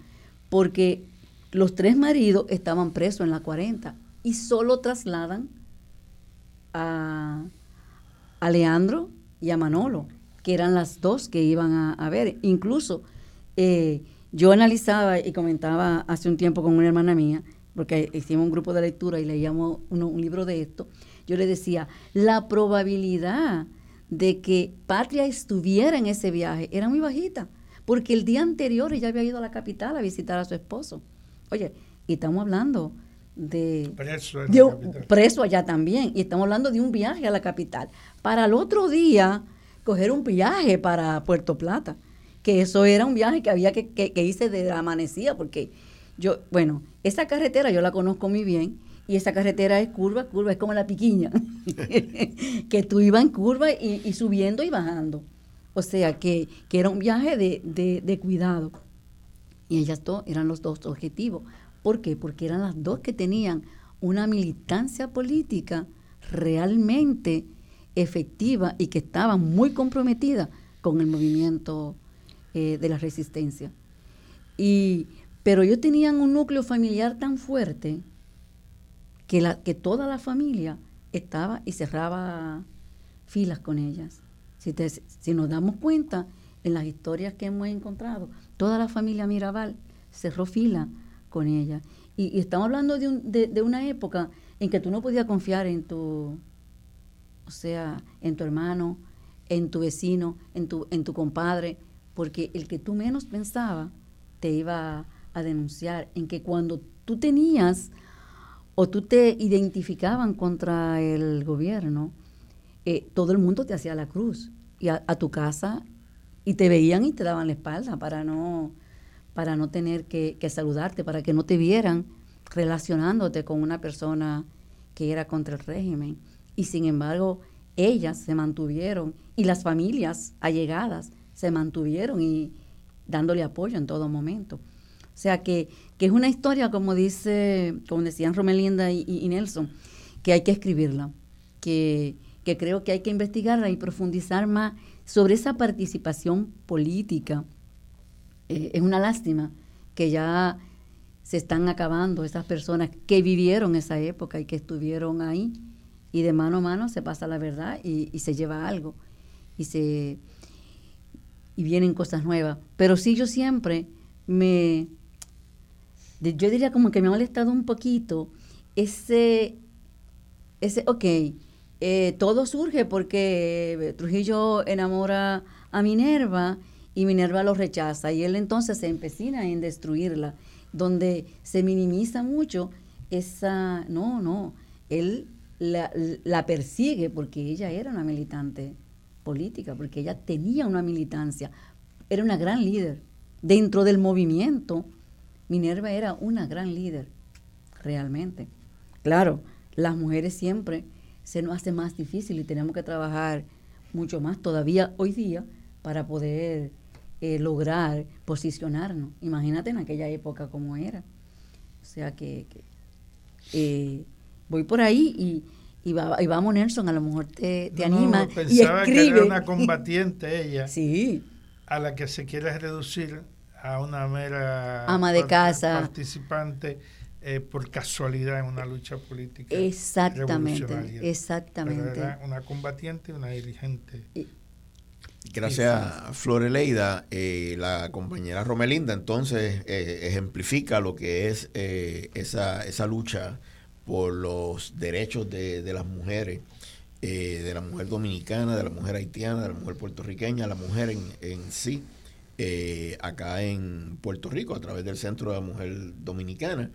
porque los tres maridos estaban presos en la 40 y solo trasladan a, a Leandro y a Manolo, que eran las dos que iban a, ver. Incluso eh, yo analizaba y comentaba hace un tiempo con una hermana mía, porque hicimos un grupo de lectura y leíamos un libro de esto, yo le decía, la probabilidad de que Patria estuviera en ese viaje era muy bajita, porque el día anterior ella había ido a la capital a visitar a su esposo. Oye, y estamos hablando de, preso, allá también, y estamos hablando de un viaje a la capital. Para el otro día, coger un viaje para Puerto Plata, que eso era un viaje que había que, que, que hice de la amanecida, porque yo, bueno, esa carretera yo la conozco muy bien, y esa carretera es curva, curva, es como la piquiña, que tú ibas en curva y, subiendo y bajando. O sea, que, era un viaje de, cuidado. Y ellas dos eran los dos objetivos. ¿Por qué? Porque eran las dos que tenían una militancia política realmente efectiva y que estaban muy comprometidas con el movimiento eh, de la resistencia. Y, pero ellos tenían un núcleo familiar tan fuerte que, la, que toda la familia estaba y cerraba filas con ellas. Si, si nos damos cuenta, en las historias que hemos encontrado, toda la familia Mirabal cerró fila con ella. Y, estamos hablando de, un, de, una época en que tú no podías confiar en tu, o sea, en tu hermano, en tu vecino, en tu, en tu compadre, porque el que tú menos pensaba te iba a denunciar, en que cuando tú tenías o tú te identificaban contra el gobierno, eh, todo el mundo te hacía la cruz y a, tu casa y te veían y te daban la espalda para no, para no tener que, saludarte, para que no te vieran relacionándote con una persona que era contra el régimen. Y sin embargo, ellas se mantuvieron y las familias allegadas se mantuvieron y dándole apoyo en todo momento. O sea que, que es una historia, como dice, como decían Romelinda y, Nelson, que hay que escribirla, que, que, creo que hay que investigarla y profundizar más sobre esa participación política. Eh, es una lástima que ya se están acabando esas personas que vivieron esa época y que estuvieron ahí y de mano a mano se pasa la verdad y, y se lleva algo y se y vienen cosas nuevas. Pero sí yo siempre me yo diría como que me ha molestado un poquito ese, ese ok, eh, todo surge porque Trujillo enamora a Minerva y Minerva lo rechaza y él entonces se empecina en destruirla, donde se minimiza mucho esa, no, no, él la, la persigue porque ella era una militante política, porque ella tenía una militancia, era una gran líder dentro del movimiento Minerva era una gran líder, realmente. Claro, las mujeres siempre se nos hace más difícil y tenemos que trabajar mucho más todavía hoy día para poder eh, lograr posicionarnos. Imagínate en aquella época como era. O sea que, eh, voy por ahí y, y, vamos Nelson, a lo mejor te, anima y escribe. que era una combatiente ella. sí. A la que se quiere reducir a una mera ama de casa participante eh, por casualidad en una lucha política exactamente exactamente era una combatiente una dirigente Gracias a Floreleida, eh, la compañera Romelinda entonces eh, ejemplifica lo que es esa, esa lucha por los derechos de, de las mujeres, de la mujer dominicana, de la mujer haitiana, de la mujer puertorriqueña, la mujer en, en sí. Eh, acá en Puerto Rico a través del Centro de la Mujer Dominicana,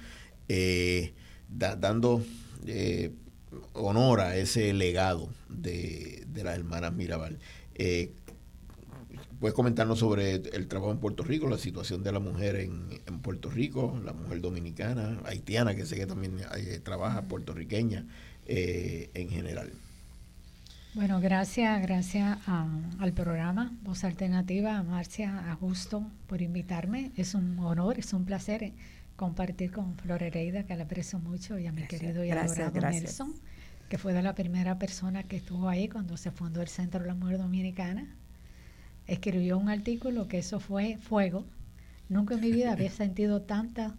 eh, dando eh, honor a ese legado de, de las hermanas Mirabal. ¿Puedes comentarnos sobre el trabajo en Puerto Rico, la situación de la mujer en, en Puerto Rico, la mujer dominicana, haitiana, que sé que también trabaja, puertorriqueña en general? Bueno, gracias, gracias al programa Voz Alternativa, a Marcia, a Justo por invitarme. Es un honor, es un placer eh, compartir con Flor Hereida, que la aprecio mucho, y a mi querido y adorado Nelson, que fue de la primera persona que estuvo ahí cuando se fundó el Centro de la Mujer Dominicana. Escribió un artículo que eso fue fuego. Nunca en mi vida había sentido tanta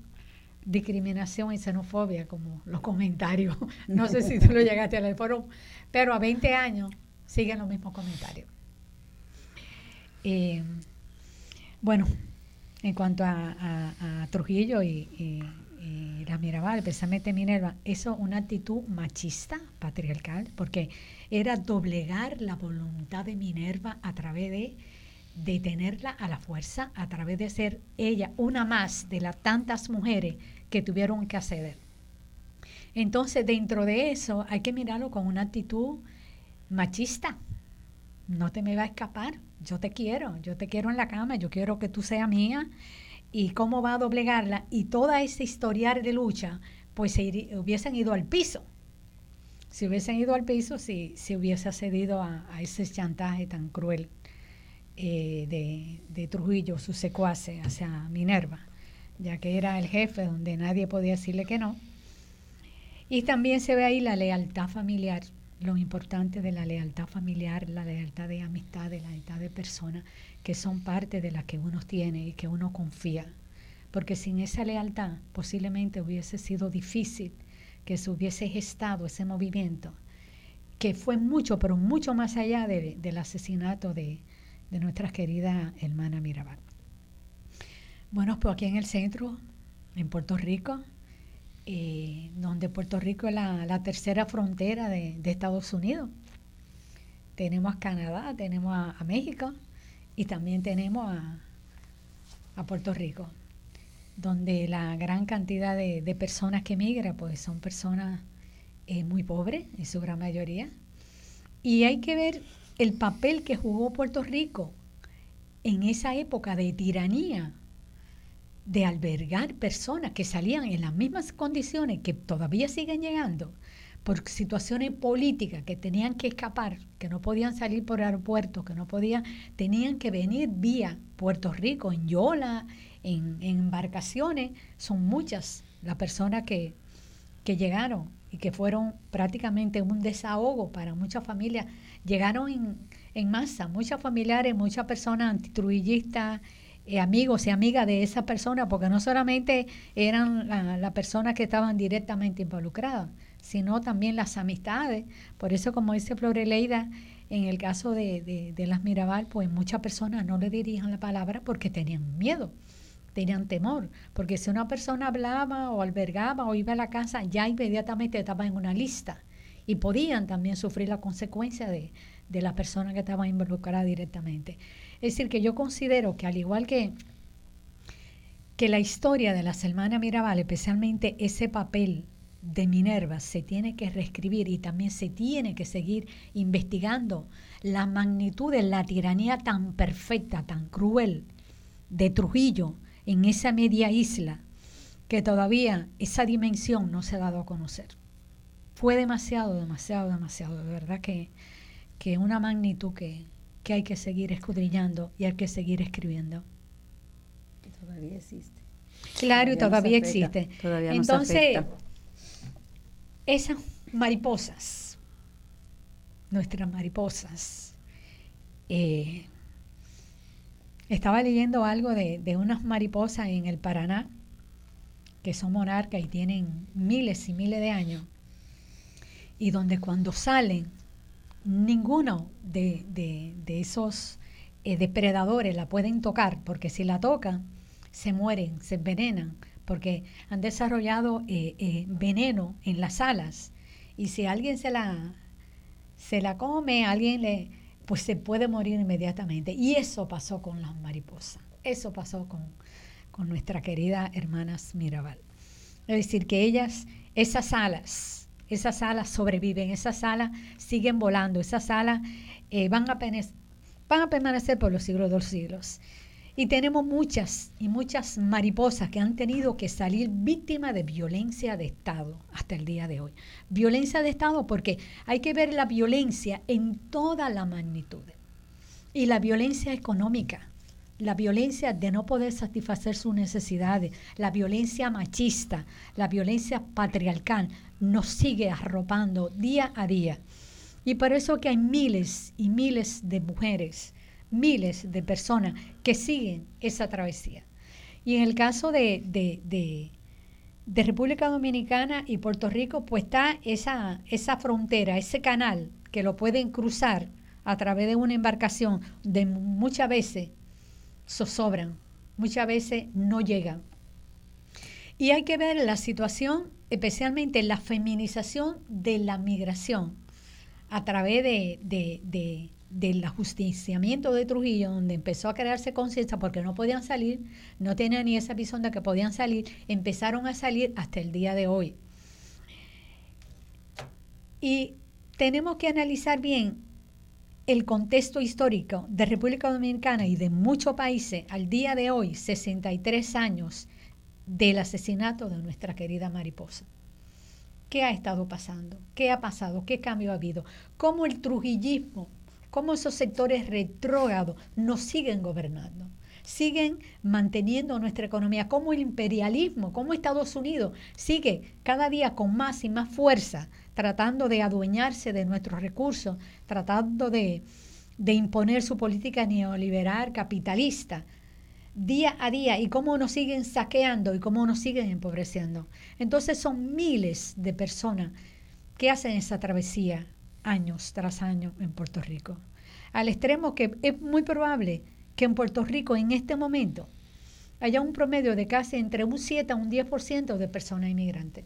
discriminación y xenofobia, como los comentarios. No sé si tú lo llegaste a leer, foro, pero a 20 años siguen los mismos comentarios. Eh, bueno, en cuanto a, Trujillo y, la Mirabal, especialmente Minerva, eso una actitud machista, patriarcal, porque era doblegar la voluntad de Minerva a través de detenerla a la fuerza, a través de ser ella una más de las tantas mujeres que tuvieron que acceder. Entonces, dentro de eso, hay que mirarlo con una actitud machista. No te me va a escapar. Yo te quiero, yo te quiero en la cama, yo quiero que tú seas mía. ¿Y cómo va a doblegarla? Y toda esa historial de lucha, pues se hubiesen ido al piso. Si hubiesen ido al piso, si, si hubiese accedido a, ese chantaje tan cruel eh, de, de Trujillo, su secuace, hacia Minerva, ya que era el jefe donde nadie podía decirle que no. Y también se ve ahí la lealtad familiar, lo importante de la lealtad familiar, la lealtad de amistad, la lealtad de personas que son parte de la que uno tiene y que uno confía. Porque sin esa lealtad posiblemente hubiese sido difícil que se hubiese gestado ese movimiento, que fue mucho, pero mucho más allá del asesinato de, de nuestra querida hermana Mirabal. Bueno, pues aquí en el centro, en Puerto Rico, eh, donde Puerto Rico es la, tercera frontera de, Estados Unidos. Tenemos a Canadá, tenemos a, México y también tenemos a, Puerto Rico, donde la gran cantidad de, personas que migran pues son personas eh, muy pobres en su gran mayoría. Y hay que ver el papel que jugó Puerto Rico en esa época de tiranía de albergar personas que salían en las mismas condiciones que todavía siguen llegando por situaciones políticas que tenían que escapar, que no podían salir por aeropuertos, que no podían, tenían que venir vía Puerto Rico, en Yola, en, embarcaciones, son muchas las personas que, que llegaron y que fueron prácticamente un desahogo para muchas familias. Llegaron en, en masa, muchas familiares, muchas personas antitruillistas, eh, amigos y amigas de esa persona, porque no solamente eran las la personas que estaban directamente involucradas, sino también las amistades. Por eso, como dice Floreleida, en el caso de, de, las Mirabal, pues muchas personas no le dirijan la palabra porque tenían miedo, tenían temor, porque si una persona hablaba o albergaba o iba a la casa, ya inmediatamente estaba en una lista y podían también sufrir la consecuencia de, de la persona que estaba involucrada directamente. Es decir, que yo considero que al igual que, que la historia de la hermanas Mirabal, especialmente ese papel de Minerva, se tiene que reescribir y también se tiene que seguir investigando la magnitud de la tiranía tan perfecta, tan cruel de Trujillo en esa media isla, que todavía esa dimensión no se ha dado a conocer. Fue demasiado, demasiado, demasiado, de verdad que, que una magnitud que, que hay que seguir escudriñando y hay que seguir escribiendo. todavía existe. Claro, y todavía existe. Entonces, esas mariposas, nuestras mariposas, eh, estaba leyendo algo de, de unas mariposas en el Paraná, que son monarcas y tienen miles y miles de años, y donde cuando salen ninguno de, esos eh, depredadores la pueden tocar, porque si la tocan, se mueren, se envenenan, porque han desarrollado eh, eh, veneno en las alas. Y si alguien se la, se la come, alguien le, pues se puede morir inmediatamente. Y eso pasó con las mariposas. Eso pasó con, con nuestra querida hermanas Mirabal. Es decir, que ellas, esas alas, esas alas sobreviven, esas alas siguen volando, esas alas eh, van, a van a permanecer por los siglos de los siglos. Y tenemos muchas y muchas mariposas que han tenido que salir víctimas de violencia de Estado hasta el día de hoy. Violencia de Estado porque hay que ver la violencia en toda la magnitud. Y la violencia económica, la violencia de no poder satisfacer sus necesidades, la violencia machista, la violencia patriarcal, nos sigue arropando día a día. Y por eso que hay miles y miles de mujeres, miles de personas que siguen esa travesía. Y en el caso de, de, República Dominicana y Puerto Rico, pues está esa, esa frontera, ese canal que lo pueden cruzar a través de una embarcación de muchas veces zozobran muchas veces no llegan. Y hay que ver la situación, especialmente la feminización de la migración a través de, de, del ajusticiamiento de Trujillo, donde empezó a crearse conciencia porque no podían salir, no tenían ni esa visión de que podían salir, empezaron a salir hasta el día de hoy. Y tenemos que analizar bien el contexto histórico de República Dominicana y de muchos países al día de hoy, 63 años del asesinato de nuestra querida mariposa. ¿Qué ha estado pasando? ¿Qué ha pasado? ¿Qué cambio ha habido? ¿Cómo el trujillismo, cómo esos sectores retrógrados nos siguen gobernando? Siguen manteniendo nuestra economía, cómo el imperialismo, cómo Estados Unidos sigue cada día con más y más fuerza tratando de adueñarse de nuestros recursos, tratando de, de imponer su política neoliberal capitalista día a día y cómo nos siguen saqueando y cómo nos siguen empobreciendo. Entonces son miles de personas que hacen esa travesía años tras año en Puerto Rico. Al extremo que es muy probable que en Puerto Rico en este momento haya un promedio de casi entre un 7 a un 10% de personas inmigrantes.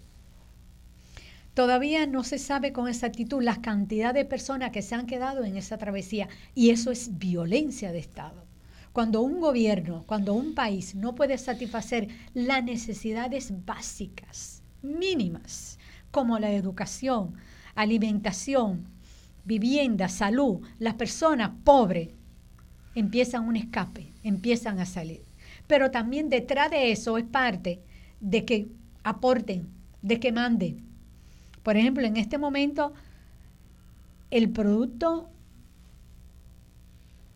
Todavía no se sabe con exactitud la cantidad de personas que se han quedado en esa travesía y eso es violencia de Estado. Cuando un gobierno, cuando un país no puede satisfacer las necesidades básicas, mínimas, como la educación, alimentación, vivienda, salud, las personas pobres empiezan un escape, empiezan a salir. Pero también detrás de eso es parte de que aporten, de que manden, por ejemplo, en este momento, el producto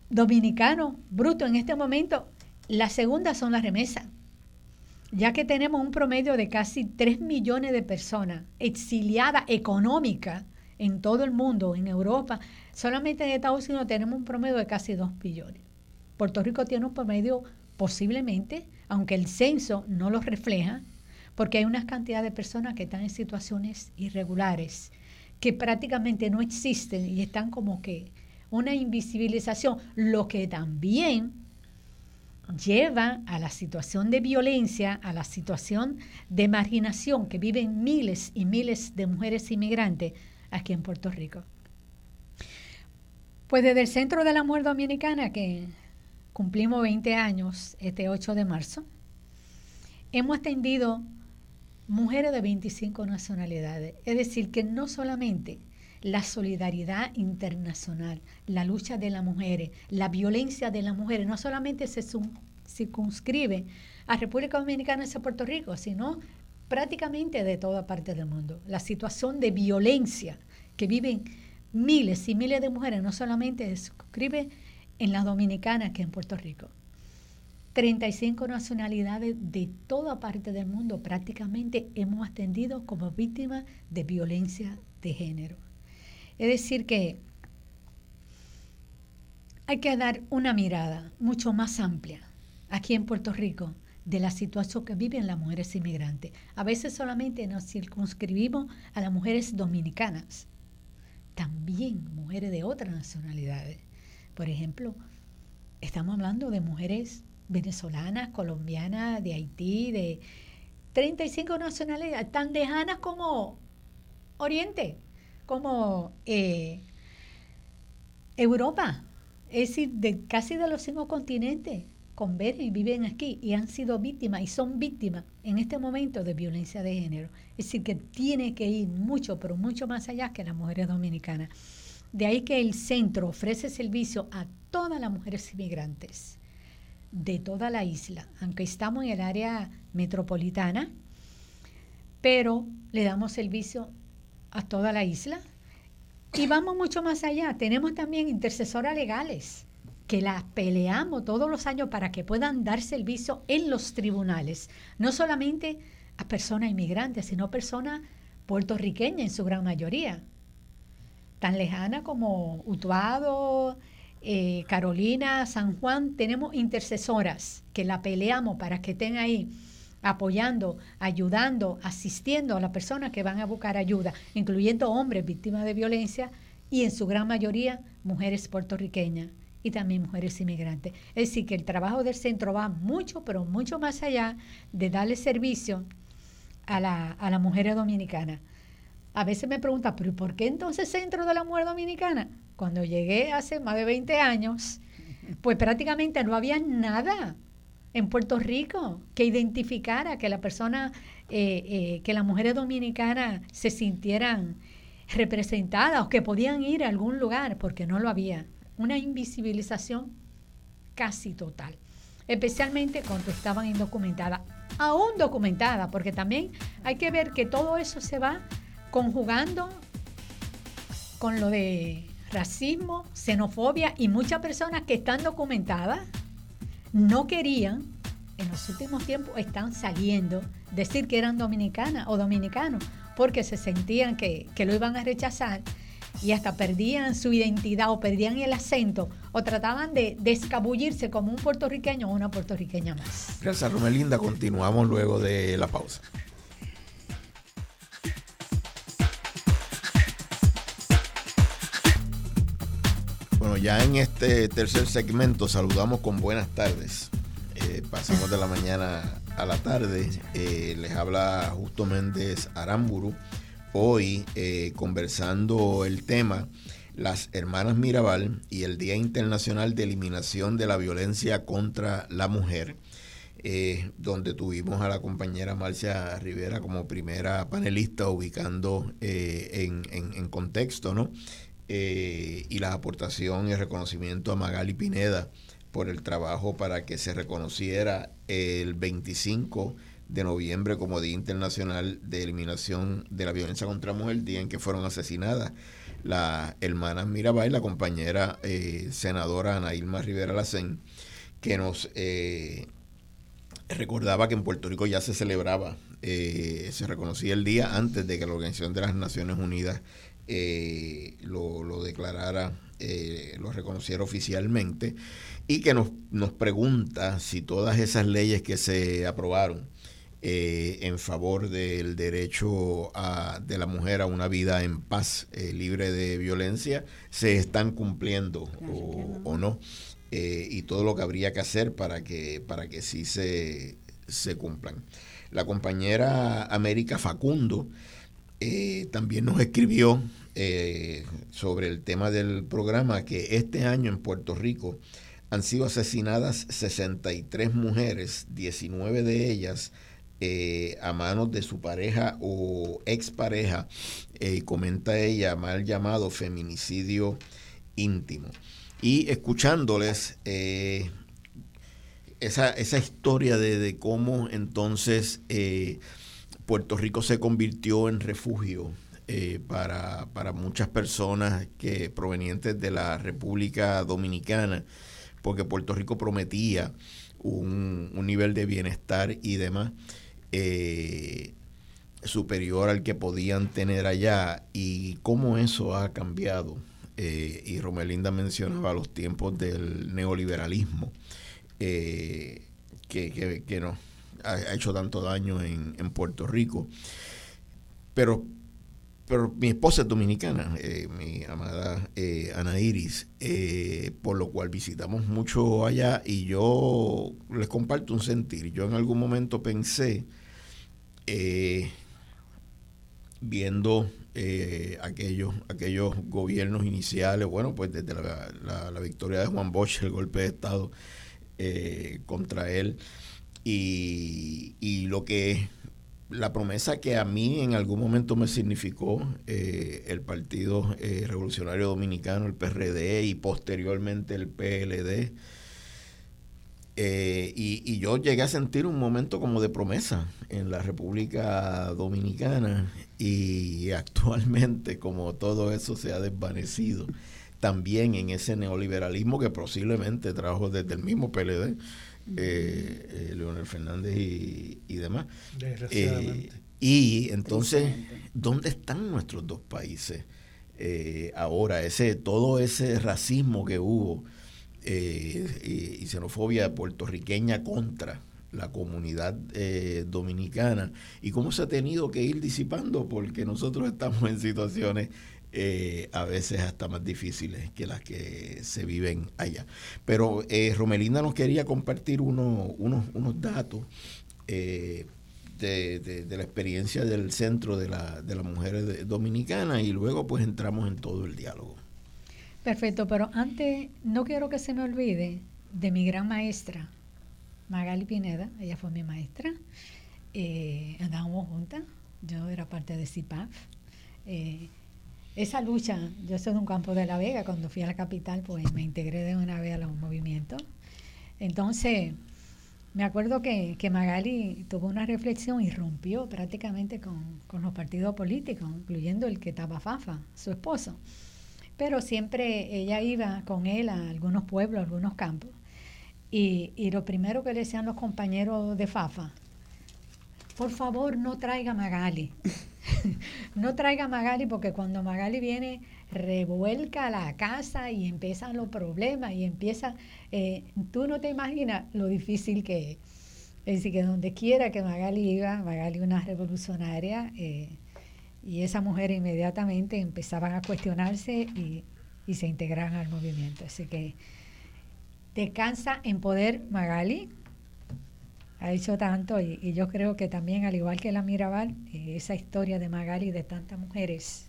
dominicano bruto en este momento, la segunda son las remesas, ya que tenemos un promedio de casi 3 millones de personas exiliadas económicas en todo el mundo, en Europa. Solamente en Estados Unidos tenemos un promedio de casi 2 billones. Puerto Rico tiene un promedio posiblemente, aunque el censo no lo refleja, porque hay una cantidad de personas que están en situaciones irregulares, que prácticamente no existen y están como que una invisibilización, lo que también lleva a la situación de violencia, a la situación de marginación que viven miles y miles de mujeres inmigrantes aquí en Puerto Rico. Pues desde el Centro de la Mujer Dominicana, que cumplimos 20 años este 8 de marzo, hemos atendido mujeres de 25 nacionalidades. Es decir, que no solamente la solidaridad internacional, la lucha de las mujeres, la violencia de las mujeres, no solamente se circunscribe a República Dominicana y a Puerto Rico, sino prácticamente de toda parte del mundo. La situación de violencia que viven miles y miles de mujeres no solamente se circunscribe en la dominicana que en Puerto Rico. 35 nacionalidades de toda parte del mundo prácticamente hemos atendido como víctimas de violencia de género. Es decir, que hay que dar una mirada mucho más amplia aquí en Puerto Rico de la situación que viven las mujeres inmigrantes. A veces solamente nos circunscribimos a las mujeres dominicanas, también mujeres de otras nacionalidades. Por ejemplo, estamos hablando de mujeres venezolanas, colombianas, de Haití, de 35 nacionalidades, tan lejanas como Oriente, como eh, Europa, es decir, de casi de los cinco continentes convergen y viven aquí y han sido víctimas y son víctimas en este momento de violencia de género. Es decir, que tiene que ir mucho, pero mucho más allá que las mujeres dominicanas. De ahí que el centro ofrece servicio a todas las mujeres inmigrantes de toda la isla, aunque estamos en el área metropolitana, pero le damos servicio a toda la isla. Y vamos mucho más allá. Tenemos también intercesoras legales que las peleamos todos los años para que puedan dar servicio en los tribunales, no solamente a personas inmigrantes, sino personas puertorriqueñas en su gran mayoría, tan lejana como Utuado, eh, Carolina, San Juan, tenemos intercesoras que la peleamos para que estén ahí apoyando, ayudando, asistiendo a las personas que van a buscar ayuda, incluyendo hombres víctimas de violencia y en su gran mayoría mujeres puertorriqueñas y también mujeres inmigrantes. Es decir, que el trabajo del centro va mucho, pero mucho más allá de darle servicio a la, a las mujeres dominicanas. A veces me preguntan, ¿pero por qué entonces Centro de la Mujer Dominicana? Cuando llegué hace más de 20 años, pues prácticamente no había nada en Puerto Rico que identificara que la persona, eh, eh, que las mujeres dominicanas se sintieran representadas o que podían ir a algún lugar, porque no lo había. Una invisibilización casi total, especialmente cuando estaban indocumentadas, aún documentadas, porque también hay que ver que todo eso se va conjugando con lo de racismo, xenofobia y muchas personas que están documentadas no querían, en los últimos tiempos están saliendo, decir que eran dominicanas o dominicanos, porque se sentían que, lo iban a rechazar y hasta perdían su identidad o perdían el acento o trataban de, descabullirse como un puertorriqueño o una puertorriqueña más. Gracias, Romelinda. Continuamos luego de la pausa. Bueno, ya en este tercer segmento saludamos con buenas tardes. Eh, pasamos de la mañana a la tarde. Eh, les habla Justo Méndez Aramburu. Hoy eh, conversando el tema Las Hermanas Mirabal y el Día Internacional de Eliminación de la Violencia contra la Mujer. donde tuvimos a la compañera Marcia Rivera como primera panelista, ubicando en, en, contexto, ¿no? Eh, y la aportación y reconocimiento a Magali Pineda por el trabajo para que se reconociera el 25 de noviembre como Día Internacional de Eliminación de la Violencia contra la Mujer, día en que fueron asesinadas la hermana Mirabal, la compañera eh, senadora Ana Irma Rivera Lacén, que nos eh, recordaba que en Puerto Rico ya se celebraba, se reconocía el día antes de que la Organización de las Naciones Unidas eh, lo, declarara, eh, lo reconociera oficialmente, y que nos, nos pregunta si todas esas leyes que se aprobaron eh, en favor del derecho a, de la mujer a una vida en paz, libre de violencia, se están cumpliendo o, no. y todo lo que habría que hacer para que, para que sí se, se cumplan. La compañera América Facundo eh, también nos escribió eh, sobre el tema del programa que este año en Puerto Rico han sido asesinadas 63 mujeres, 19 de ellas eh, a manos de su pareja o expareja, y comenta ella, mal llamado feminicidio íntimo. Y escuchándoles esa, esa, historia de cómo entonces Puerto Rico se convirtió en refugio eh, para, muchas personas que provenientes de la República Dominicana, porque Puerto Rico prometía un, nivel de bienestar y demás eh, superior al que podían tener allá y cómo eso ha cambiado. Eh, y Romelinda mencionaba los tiempos del neoliberalismo, que, que, que no, ha, hecho tanto daño en, Puerto Rico. Pero, pero mi esposa es dominicana, eh, mi amada eh, Ana Iris, eh, por lo cual visitamos mucho allá y yo les comparto un sentir. Yo en algún momento pensé, viendo aquellos, aquellos gobiernos iniciales, bueno, pues desde la, la victoria de Juan Bosch, el golpe de Estado contra él, y, lo que la promesa que a mí en algún momento me significó eh, el Partido eh, Revolucionario Dominicano, el PRD y posteriormente el PLD. Eh, y, yo llegué a sentir un momento como de promesa en la República Dominicana y actualmente como todo eso se ha desvanecido también en ese neoliberalismo que posiblemente trajo desde el mismo PLD eh, eh, Leonel Fernández y, demás. Eh, y entonces, ¿dónde están nuestros dos países eh, ahora? Ese, todo ese racismo que hubo y, xenofobia puertorriqueña contra la comunidad dominicana y cómo se ha tenido que ir disipando porque nosotros estamos en situaciones eh, a veces hasta más difíciles que las que se viven allá. Pero eh, Romelinda nos quería compartir unos, unos datos eh, de, la experiencia del centro de, la, de las mujeres dominicanas y luego pues entramos en todo el diálogo. Perfecto, pero antes no quiero que se me olvide de mi gran maestra, Magali Pineda, ella fue mi maestra, eh, andábamos juntas, yo era parte de CIPAF. Esa lucha, yo soy de un campo de La Vega, cuando fui a la capital, pues me integré de una vez a los movimientos. Entonces, me acuerdo que, que, Magali tuvo una reflexión y rompió prácticamente con, con, los partidos políticos, incluyendo el que estaba Fafa, su esposo. Pero siempre ella iba con él a algunos pueblos, a algunos campos. Y, y lo primero que le decían los compañeros de Fafa, por favor no traiga Magali. no traiga Magali porque cuando Magali viene revuelca la casa y empiezan los problemas y empieza, eh, tú no te imaginas lo difícil que es. Es decir, que donde quiera que Magali iba, Magali una revolucionaria, eh, y esa mujer inmediatamente empezaban a cuestionarse y, y se integraban al movimiento. Así que descansa en poder Magali, ha hecho tanto y, yo creo que también, al igual que la Mirabal, eh, esa historia de Magali y de tantas mujeres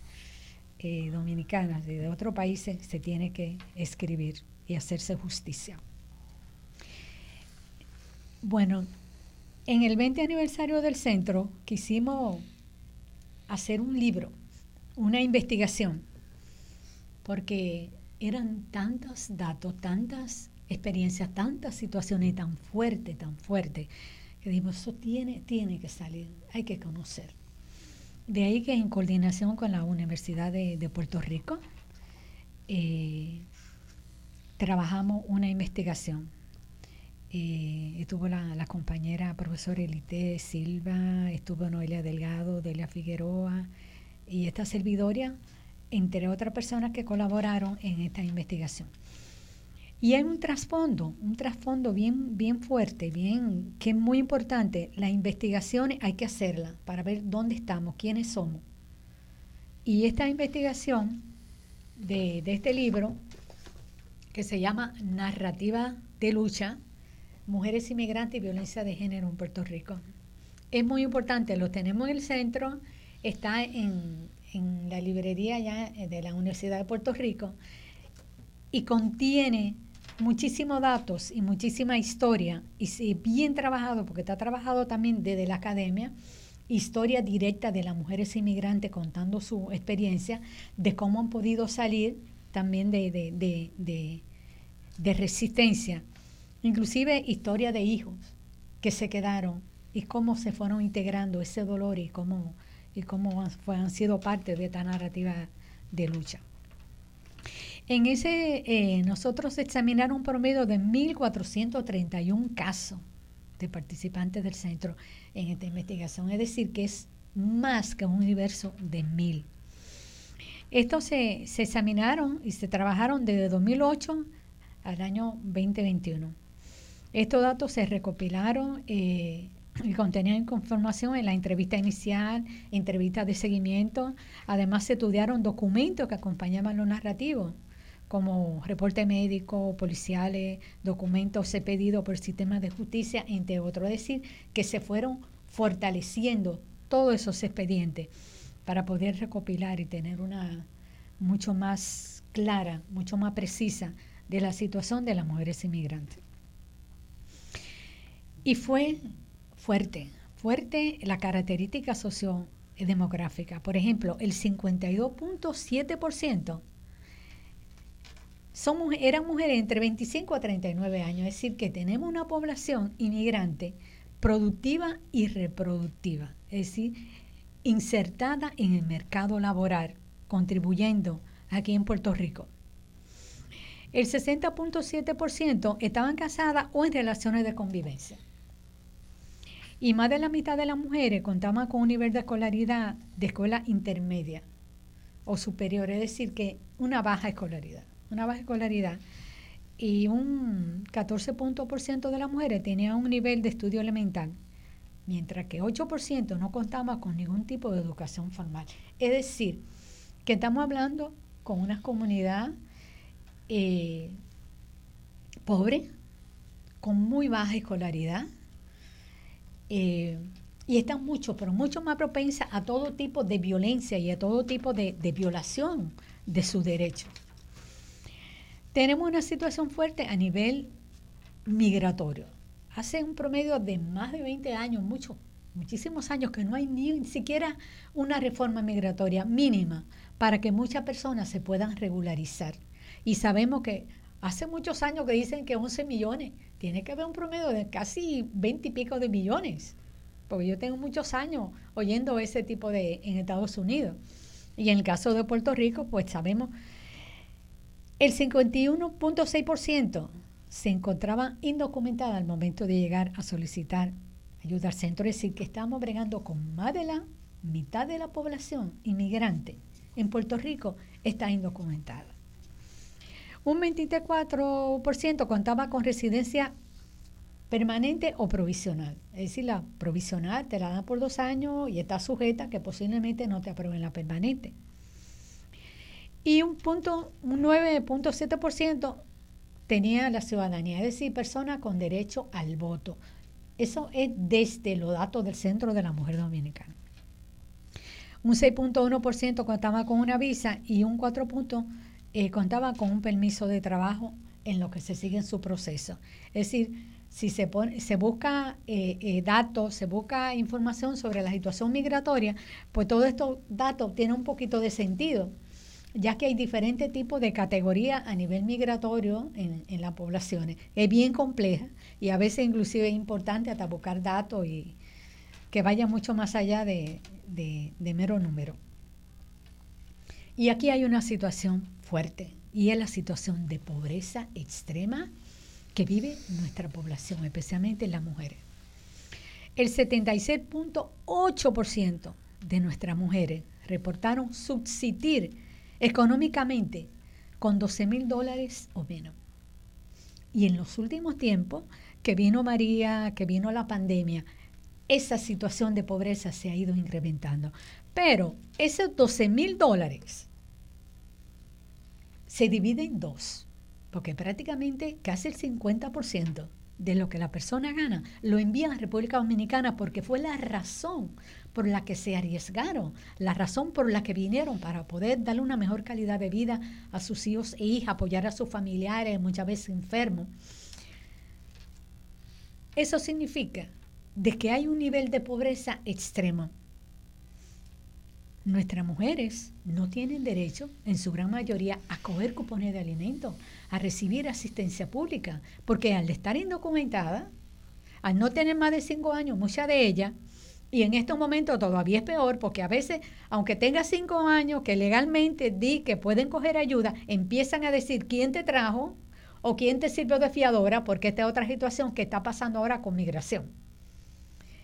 eh, dominicanas y de otros países se tiene que escribir y hacerse justicia. Bueno, en el 20 aniversario del centro quisimos hacer un libro, una investigación, porque eran tantos datos, tantas experiencias, tantas situaciones tan fuertes, tan fuertes, que dijimos, eso tiene, tiene que salir, hay que conocer. De ahí que en coordinación con la Universidad de, Puerto Rico, eh, trabajamos una investigación. Eh, estuvo la, compañera profesora Elite Silva, estuvo Noelia Delgado, Delia Figueroa y esta servidoria, entre otras personas que colaboraron en esta investigación. Y hay un trasfondo, un trasfondo bien, bien fuerte, bien, que es muy importante. Las investigaciones hay que hacerlas para ver dónde estamos, quiénes somos. Y esta investigación de, de este libro, que se llama Narrativa de lucha, Mujeres Inmigrantes y Violencia de Género en Puerto Rico. Es muy importante, lo tenemos en el centro, está en, en la librería ya de la Universidad de Puerto Rico y contiene muchísimos datos y muchísima historia, y bien trabajado, porque está trabajado también desde la academia, historia directa de las mujeres inmigrantes contando su experiencia, de cómo han podido salir también de, de, de, resistencia, inclusive historia de hijos que se quedaron y cómo se fueron integrando ese dolor y cómo, y cómo han sido parte de esta narrativa de lucha. En ese, eh, nosotros examinaron un promedio de 1.431 casos de participantes del centro en esta investigación, es decir, que es más que un universo de mil. Estos se, examinaron y se trabajaron desde 2008 al año 2021. Estos datos se recopilaron eh, y contenían información en la entrevista inicial, entrevistas de seguimiento. Además, se estudiaron documentos que acompañaban los narrativos como reporte médico, policiales, documentos pedidos por el sistema de justicia, entre otros. Es decir, que se fueron fortaleciendo todos esos expedientes para poder recopilar y tener una mucho más clara, mucho más precisa de la situación de las mujeres inmigrantes. Y fue fuerte, fuerte la característica sociodemográfica. Por ejemplo, el 52.7% eran mujeres entre 25 a 39 años, es decir, que tenemos una población inmigrante productiva y reproductiva, es decir, insertada en el mercado laboral, contribuyendo aquí en Puerto Rico. El 60.7% estaban casadas o en relaciones de convivencia. Y más de la mitad de las mujeres contaban con un nivel de escolaridad de escuela intermedia o superior, es decir, que una baja escolaridad una baja escolaridad, y un 14% de las mujeres tenían un nivel de estudio elemental, mientras que 8% no contaba con ningún tipo de educación formal. Es decir, que estamos hablando con una comunidad eh, pobre, con muy baja escolaridad, eh, y están mucho, pero mucho más propensa a todo tipo de violencia y a todo tipo de, de violación de sus derechos. Tenemos una situación fuerte a nivel migratorio. Hace un promedio de más de 20 años, muchos, muchísimos años, que no hay ni siquiera una reforma migratoria mínima para que muchas personas se puedan regularizar. Y sabemos que hace muchos años que dicen que 11 millones, tiene que haber un promedio de casi 20 y pico de millones, porque yo tengo muchos años oyendo ese tipo de en Estados Unidos. Y en el caso de Puerto Rico, pues sabemos, el 51.6% se encontraba indocumentada al momento de llegar a solicitar ayuda al centro. Es decir, que estamos bregando con más de la mitad de la población inmigrante en Puerto Rico está indocumentada. Un 24% contaba con residencia permanente o provisional. Es decir, la provisional te la dan por dos años y está sujeta que posiblemente no te aprueben la permanente. Y un, punto, un 9.7% tenía la ciudadanía, es decir, personas con derecho al voto. Eso es desde los datos del Centro de la Mujer Dominicana. Un 6.1% contaba con una visa y un 4% eh, contaba con un permiso de trabajo en lo que se sigue en su proceso. Es decir, si se, pone, se busca eh, eh, datos, se busca información sobre la situación migratoria, pues todos estos datos tienen un poquito de sentido, ya que hay diferentes tipos de categorías a nivel migratorio en, en las poblaciones. Es bien compleja y a veces inclusive es importante hasta buscar datos y que vaya mucho más allá de, de, mero número. Y aquí hay una situación fuerte y es la situación de pobreza extrema que vive nuestra población, especialmente las mujeres. El 76.8% de nuestras mujeres reportaron subsistir económicamente con 12 mil dólares o menos. Y en los últimos tiempos, que vino María, que vino la pandemia, esa situación de pobreza se ha ido incrementando. Pero esos 12 mil dólares se divide en dos, porque prácticamente casi el 50% de lo que la persona gana lo envían a República Dominicana porque fue la razón por la que se arriesgaron, la razón por la que vinieron para poder darle una mejor calidad de vida a sus hijos e hijas, apoyar a sus familiares, muchas veces enfermos. Eso significa de que hay un nivel de pobreza extremo. Nuestras mujeres no tienen derecho, en su gran mayoría, a coger cupones de alimentos, a recibir asistencia pública, porque al estar indocumentadas, al no tener más de cinco años, muchas de ellas, y en estos momentos todavía es peor, porque a veces, aunque tenga cinco años, que legalmente di que pueden coger ayuda, empiezan a decir quién te trajo o quién te sirvió de fiadora, porque esta es otra situación que está pasando ahora con migración.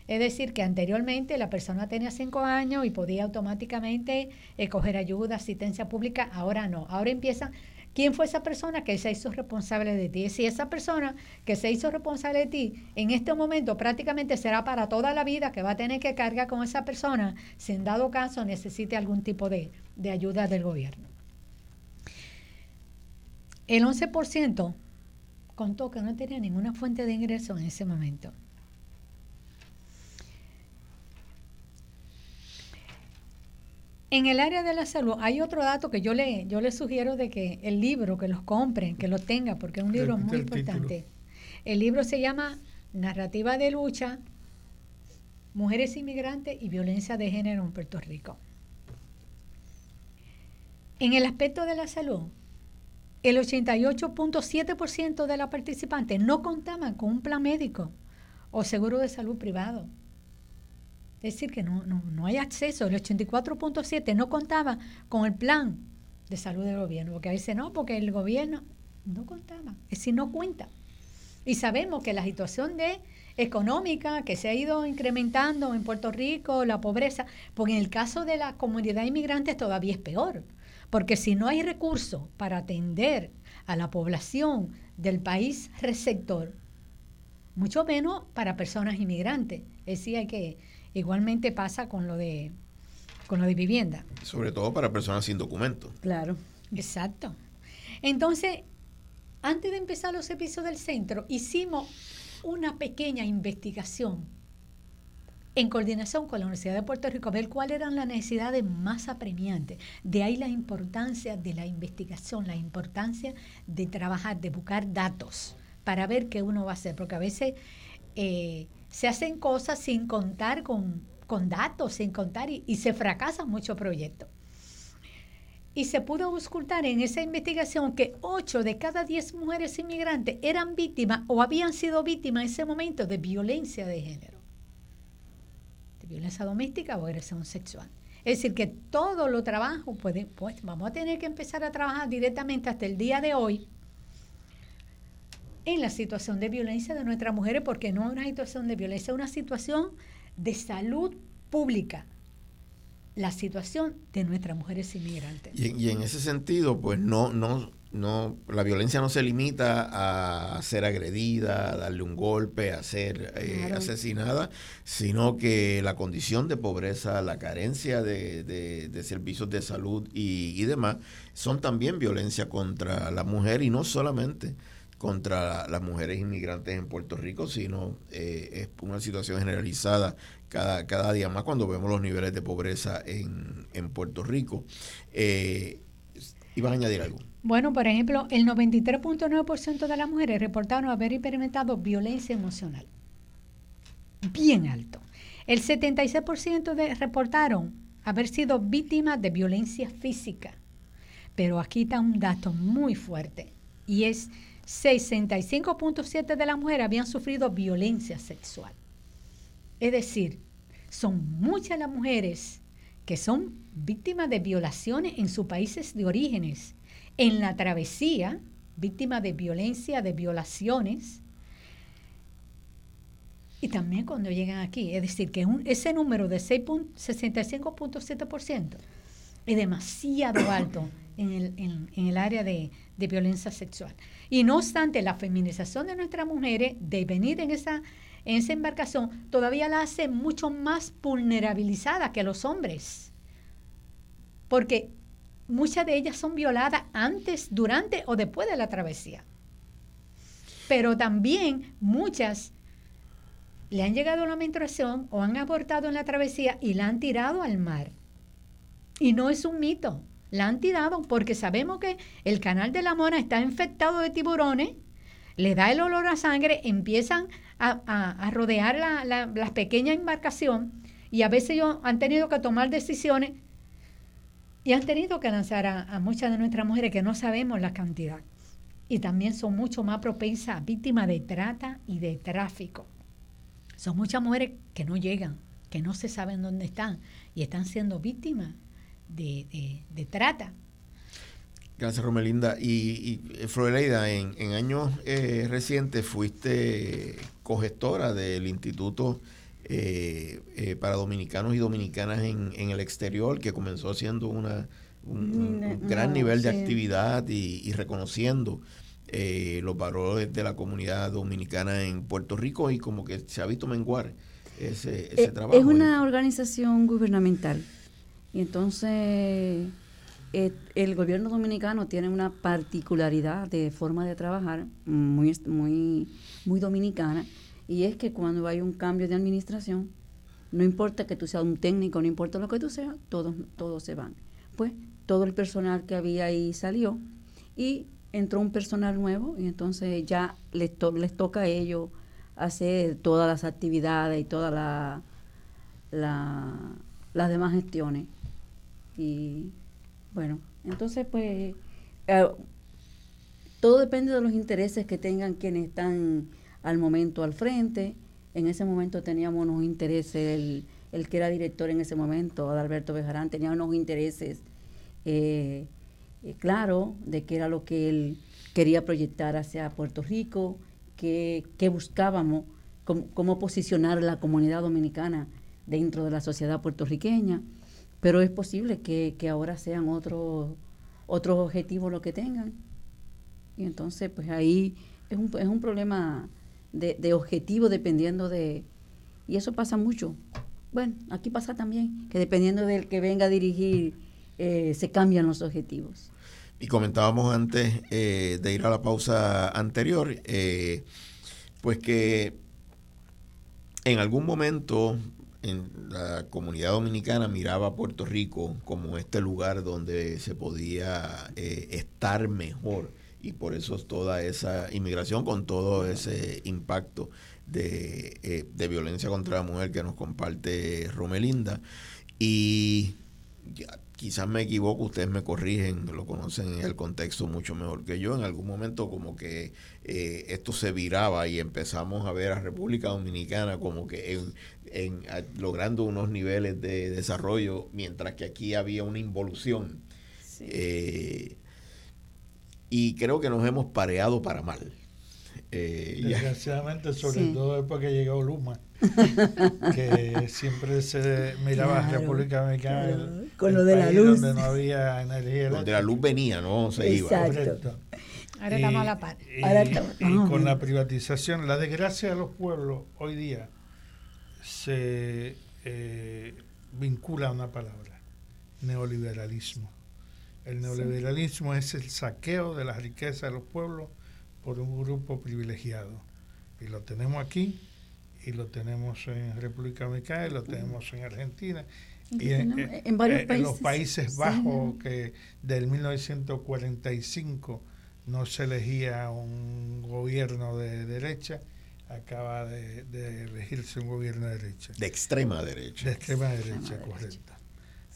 Es decir, que anteriormente la persona tenía cinco años y podía automáticamente eh, coger ayuda, asistencia pública, ahora no. Ahora empieza, ¿quién fue esa persona que se hizo responsable de ti? Si esa persona que se hizo responsable de ti, en este momento prácticamente será para toda la vida que va a tener que cargar con esa persona si en dado caso necesite algún tipo de, de ayuda del gobierno. El 11% contó que no tenía ninguna fuente de ingreso en ese momento. En el área de la salud hay otro dato que yo le, yo le sugiero de que el libro, que los compren, que lo tengan, porque es un libro muy importante. El libro se llama Narrativa de lucha, Mujeres inmigrantes y violencia de género en Puerto Rico. En el aspecto de la salud, el 88.7% de las participantes no contaban con un plan médico o seguro de salud privado. Es decir, que no, no, hay acceso. El 84.7 no contaba con el plan de salud del gobierno, porque a veces no, porque el gobierno no contaba, es decir, no cuenta. Y sabemos que la situación de económica que se ha ido incrementando en Puerto Rico, la pobreza, porque en el caso de la comunidad inmigrante todavía es peor, porque si no hay recursos para atender a la población del país receptor, mucho menos para personas inmigrantes. Es decir, hay que Igualmente pasa con lo de con lo de vivienda. Sobre todo para personas sin documento. Claro. Exacto. Entonces, antes de empezar los episodios del centro, hicimos una pequeña investigación en coordinación con la Universidad de Puerto Rico, a ver cuáles eran las necesidades más apremiantes. De ahí la importancia de la investigación, la importancia de trabajar, de buscar datos para ver qué uno va a hacer, porque a veces eh, se hacen cosas sin contar con, datos, sin contar, y, y se fracasan muchos proyectos. Y se pudo ocultar en esa investigación que 8 de cada 10 mujeres inmigrantes eran víctimas o habían sido víctimas en ese momento de violencia de género violencia doméstica o agresión sexual. Es decir, que todo lo trabajo, puede, pues vamos a tener que empezar a trabajar directamente hasta el día de hoy en la situación de violencia de nuestras mujeres, porque no es una situación de violencia, es una situación de salud pública, la situación de nuestras mujeres inmigrantes. Y, y en ese sentido, pues no, no no, la violencia no se limita a ser agredida, a darle un golpe, a ser eh, asesinada, sino que la condición de pobreza, la carencia de, servicios de salud y, demás son también violencia contra la mujer y no solamente contra las mujeres inmigrantes en Puerto Rico, sino eh, es una situación generalizada cada, cada día más cuando vemos los niveles de pobreza en, en Puerto Rico. Eh, ¿Ibas a añadir algo? Bueno, por ejemplo, el 93.9% de las mujeres reportaron haber experimentado violencia emocional. Bien alto. El 76% de, reportaron haber sido víctimas de violencia física. Pero aquí está un dato muy fuerte y es 65.7 de las mujeres habían sufrido violencia sexual. Es decir, son muchas las mujeres que son víctimas de violaciones en sus países de orígenes en la travesía, víctima de violencia, de violaciones, y también cuando llegan aquí. Es decir, que ese número de 65.7% es demasiado alto en el, área de, violencia sexual. Y no obstante, la feminización de nuestras mujeres, de venir en esa, en esa embarcación, todavía la hace mucho más vulnerabilizada que los hombres. Porque muchas de ellas son violadas antes, durante o después de la travesía. Pero también muchas le han llegado a la menstruación o han abortado en la travesía y la han tirado al mar. Y no es un mito, la han tirado porque sabemos que el canal de la Mona está infectado de tiburones, le da el olor a sangre, empiezan a, rodear la, la, pequeña embarcación y a veces ellos han tenido que tomar decisiones y han tenido que lanzar a, muchas de nuestras mujeres que no sabemos la cantidad. Y también son mucho más propensas a víctimas de trata y de tráfico. Son muchas mujeres que no llegan, que no se saben dónde están y están siendo víctimas de, trata. Gracias, Romelinda. Y, y en, en años eh, recientes fuiste cogestora del Instituto eh, eh, para dominicanos y dominicanas en, el exterior, que comenzó siendo una, un, mm, gran nivel de actividad y, reconociendo eh, los valores de la comunidad dominicana en Puerto Rico y como que se ha visto menguar ese, ese trabajo. Es una organización gubernamental y entonces el gobierno dominicano tiene una particularidad de forma de trabajar muy, muy, muy dominicana y es que cuando hay un cambio de administración, no importa que tú seas un técnico, no importa lo que tú seas, todos, todos se van. Pues todo el personal que había ahí salió y entró un personal nuevo y entonces ya les, les toca a ellos hacer todas las actividades y todas la, las demás gestiones. Y bueno, entonces pues eh, todo depende de los intereses que tengan quienes están al momento al frente. En ese momento teníamos unos intereses, el, que era director en ese momento, Adalberto Bejarán, tenía unos intereses eh, eh, claros de qué era lo que él quería proyectar hacia Puerto Rico, qué, buscábamos, cómo, posicionar la comunidad dominicana dentro de la sociedad puertorriqueña. Pero es posible que, ahora sean otros otros objetivos lo que tengan. Y entonces, pues ahí es un, es un problema de, objetivo dependiendo de... Y eso pasa mucho. bueno, aquí pasa también, que dependiendo del que venga a dirigir, eh, se cambian los objetivos. Y comentábamos antes eh, de ir a la pausa anterior, pues que en algún momento en la comunidad dominicana miraba a Puerto Rico como este lugar donde se podía estar mejor y por eso toda esa inmigración con todo ese impacto eh, de, violencia contra la mujer que nos comparte Romelinda. Y quizás me equivoco, ustedes me corrigen, lo conocen en el contexto mucho mejor que yo. En algún momento como que eh, esto se viraba y empezamos a ver a República Dominicana como que en, logrando unos niveles de desarrollo, mientras que aquí había una involución. Eh, y creo que nos hemos pareado para mal. Eh, Desgraciadamente, sobre todo después que llegó Luma, que siempre se miraba a República Dominicana con lo de la luz. donde no había energía. Donde la luz venía, no se iba. Correcto. Ahora estamos a la par. Y, con la privatización, la desgracia de los pueblos hoy día se eh, vincula a una palabra, neoliberalismo. El neoliberalismo es el saqueo de las riquezas de los pueblos por un grupo privilegiado. Y lo tenemos aquí, y lo tenemos en República Dominicana, y lo tenemos en Argentina. Y en, en, varios países. los Países Bajos, que del 1945 no se elegía un gobierno de derecha, acaba de, elegirse un gobierno de derecha. De extrema derecha. De extrema derecha, correcto.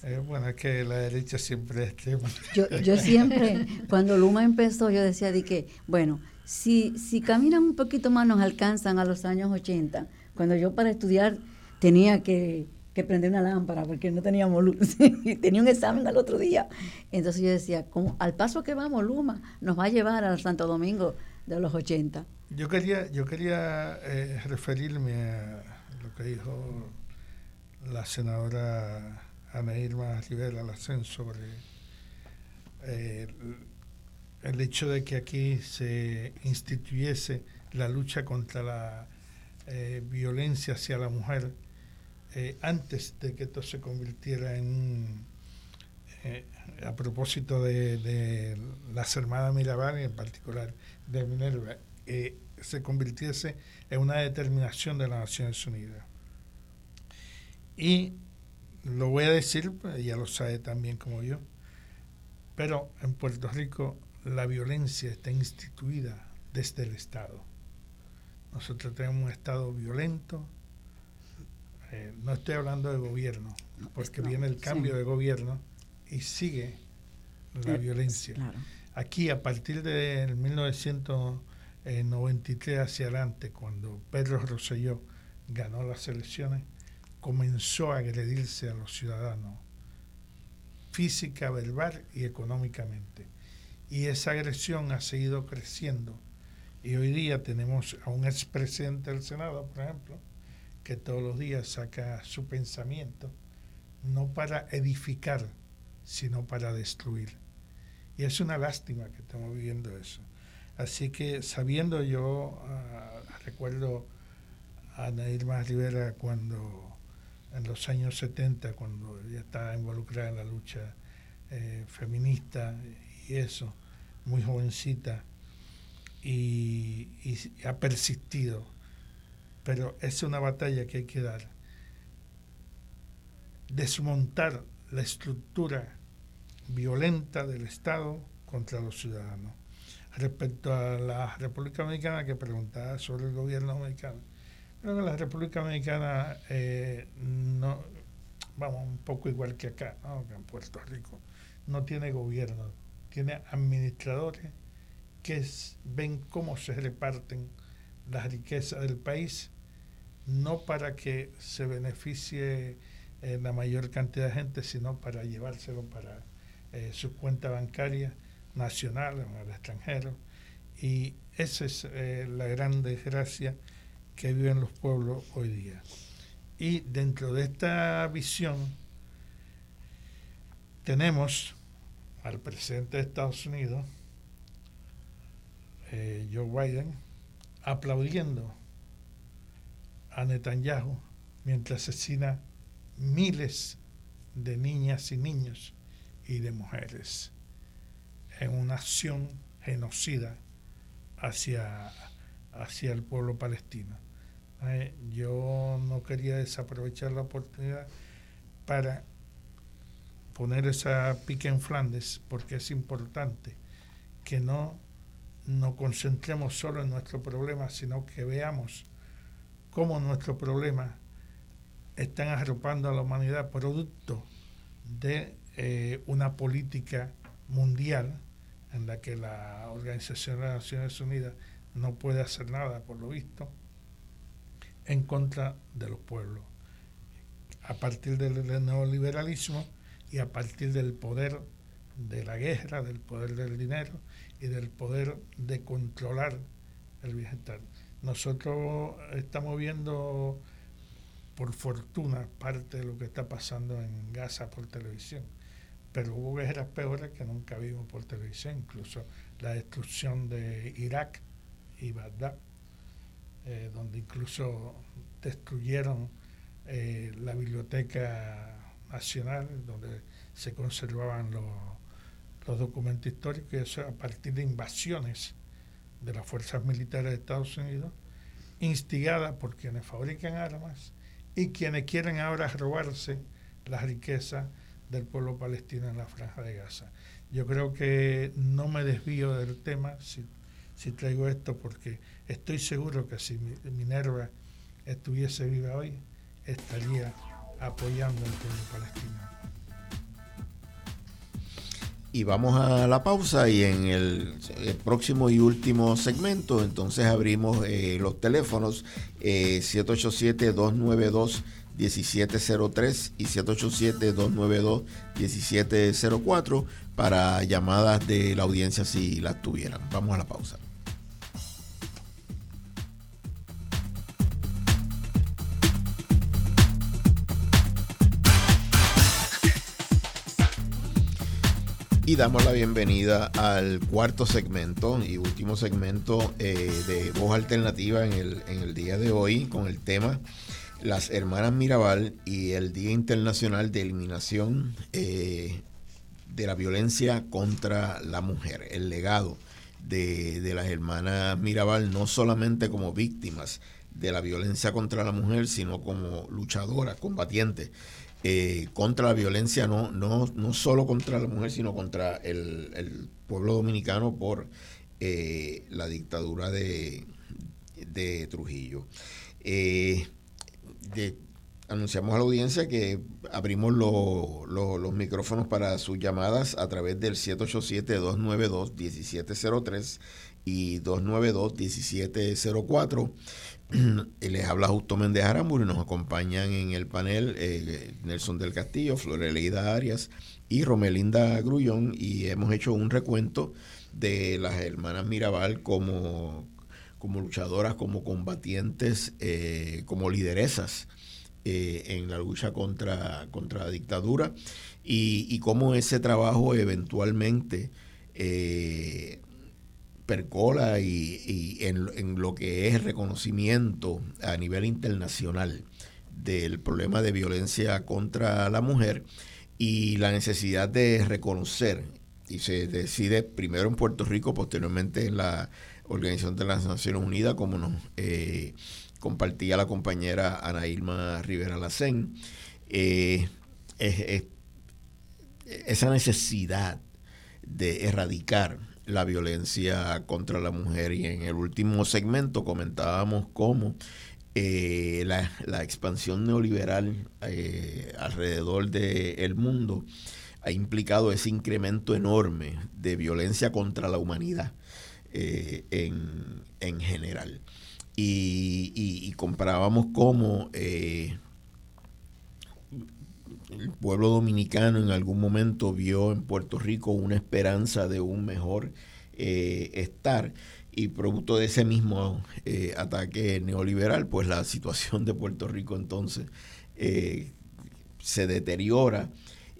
Eh, bueno, es que la derecha siempre es extrema. Yo, yo siempre, cuando Luma empezó, yo decía de que, bueno, si, si caminan un poquito más nos alcanzan a los años 80, cuando yo para estudiar tenía que, prender una lámpara porque no teníamos luz, tenía un examen al otro día. Entonces yo decía, como al paso que vamos, Luma nos va a llevar al Santo Domingo de los 80. Yo quería, yo quería eh, referirme a lo que dijo la senadora Ana Irma Rivera Lacen sobre eh, el hecho de que aquí se instituyese la lucha contra la eh, violencia hacia la mujer antes de que esto se convirtiera en eh, a propósito de, las hermanas Mirabal en particular de Minerva se convirtiese en una determinación de las Naciones Unidas y lo voy a decir pues, ella lo sabe también como yo pero en Puerto Rico la violencia está instituida desde el Estado. Nosotros tenemos un Estado violento. Eh, no estoy hablando de gobierno, porque viene el cambio de gobierno y sigue la eh, violencia. Aquí, a partir del 1993 hacia adelante, cuando Pedro Rosselló ganó las elecciones, comenzó a agredirse a los ciudadanos física, verbal y económicamente y esa agresión ha seguido creciendo. Y hoy día tenemos a un expresidente del Senado, por ejemplo, que todos los días saca su pensamiento, no para edificar, sino para destruir. Y es una lástima que estamos viviendo eso. Así que sabiendo yo, ah, recuerdo a Nairma Rivera cuando en los años 70, cuando ella estaba involucrada en la lucha eh, feminista y eso, muy jovencita, y, ha persistido. Pero es una batalla que hay que dar. Desmontar la estructura violenta del Estado contra los ciudadanos. Respecto a la República Dominicana, que preguntaba sobre el gobierno dominicano, creo que la República Dominicana eh, no, vamos, un poco igual que acá, que en Puerto Rico, no tiene gobierno, tiene administradores que ven cómo se reparten las riquezas del país, no para que se beneficie eh, la mayor cantidad de gente, sino para llevárselo para eh, sus cuentas bancarias nacionales o al extranjero. Y esa es eh, la gran desgracia que viven los pueblos hoy día. Y dentro de esta visión tenemos al presidente de Estados Unidos, eh, Joe Biden, aplaudiendo a Netanyahu mientras asesina miles de niñas y niños y de mujeres en una acción genocida hacia, hacia el pueblo palestino. Eh, yo no quería desaprovechar la oportunidad para poner esa pique en Flandes porque es importante que no nos concentremos solo en nuestro problema, sino que veamos cómo nuestro problema están arropando a la humanidad producto de eh, una política mundial en la que la Organización de las Naciones Unidas no puede hacer nada, por lo visto, en contra de los pueblos. A partir del neoliberalismo y a partir del poder de la guerra, del poder del dinero y del poder de controlar el bienestar. Nosotros estamos viendo, por fortuna, parte de lo que está pasando en Gaza por televisión, pero hubo guerras peores que nunca vimos por televisión, incluso la destrucción de Irak y Bagdad, eh, donde incluso destruyeron eh, la biblioteca nacional, donde se conservaban los, los documentos históricos, y eso a partir de invasiones de las fuerzas militares de Estados Unidos, instigada por quienes fabrican armas y quienes quieren ahora robarse la riqueza del pueblo palestino en la franja de Gaza. Yo creo que no me desvío del tema si, si traigo esto porque estoy seguro que si Minerva estuviese viva hoy, estaría apoyando al pueblo palestino. Y vamos a la pausa y en el, próximo y último segmento entonces abrimos eh, los teléfonos eh, 787-292-1703 y 787-292-1704 para llamadas de la audiencia si las tuvieran. Vamos a la pausa. Y damos la bienvenida al cuarto segmento y último segmento eh, de Voz Alternativa en el, en el día de hoy con el tema Las Hermanas Mirabal y el Día Internacional de Eliminación eh, de la Violencia contra la Mujer, el legado de, de las hermanas Mirabal, no solamente como víctimas de la violencia contra la mujer, sino como luchadoras, combatientes eh, contra la violencia, no, no, no solo contra la mujer, sino contra el, pueblo dominicano por eh, la dictadura de, de Trujillo. Anunciamos a la audiencia que abrimos los micrófonos para sus llamadas a través del 787-292-1703 y 292-1704. Les habla Justo Méndez Aramburu y nos acompañan en el panel eh, Nelson del Castillo, Floreleida Arias y Romelinda Grullón y hemos hecho un recuento de las hermanas Mirabal como, como luchadoras, como combatientes, eh, como lideresas eh, en la lucha contra, contra la dictadura y, y cómo ese trabajo eventualmente percola y, en, lo que es reconocimiento a nivel internacional del problema de violencia contra la mujer y la necesidad de reconocer, y se decide primero en Puerto Rico, posteriormente en la Organización de las Naciones Unidas, como nos eh, compartía la compañera Ana Irma Rivera Lacén, eh, esa necesidad de erradicar la violencia contra la mujer. Y en el último segmento comentábamos cómo eh, la, expansión neoliberal eh, alrededor del mundo ha implicado ese incremento enorme de violencia contra la humanidad eh, en, general. Y, y, comparábamos cómo el pueblo dominicano en algún momento vio en Puerto Rico una esperanza de un mejor eh, estar y producto de ese mismo eh, ataque neoliberal, pues la situación de Puerto Rico entonces eh, se deteriora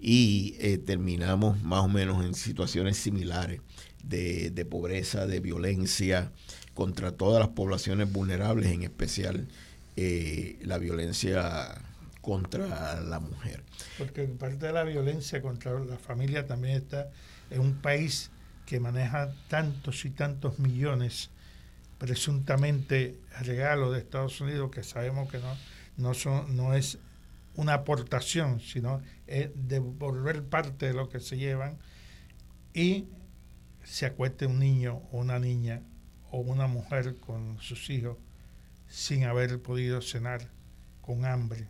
y terminamos más o menos en situaciones similares de, pobreza, de violencia contra todas las poblaciones vulnerables, en especial la violencia contra la mujer. Porque parte de la violencia contra la familia también está en un país que maneja tantos y tantos millones presuntamente regalo de Estados Unidos que sabemos que no, no, son, no es una aportación, sino es devolver parte de lo que se llevan y se acueste un niño o una niña o una mujer con sus hijos sin haber podido cenar con hambre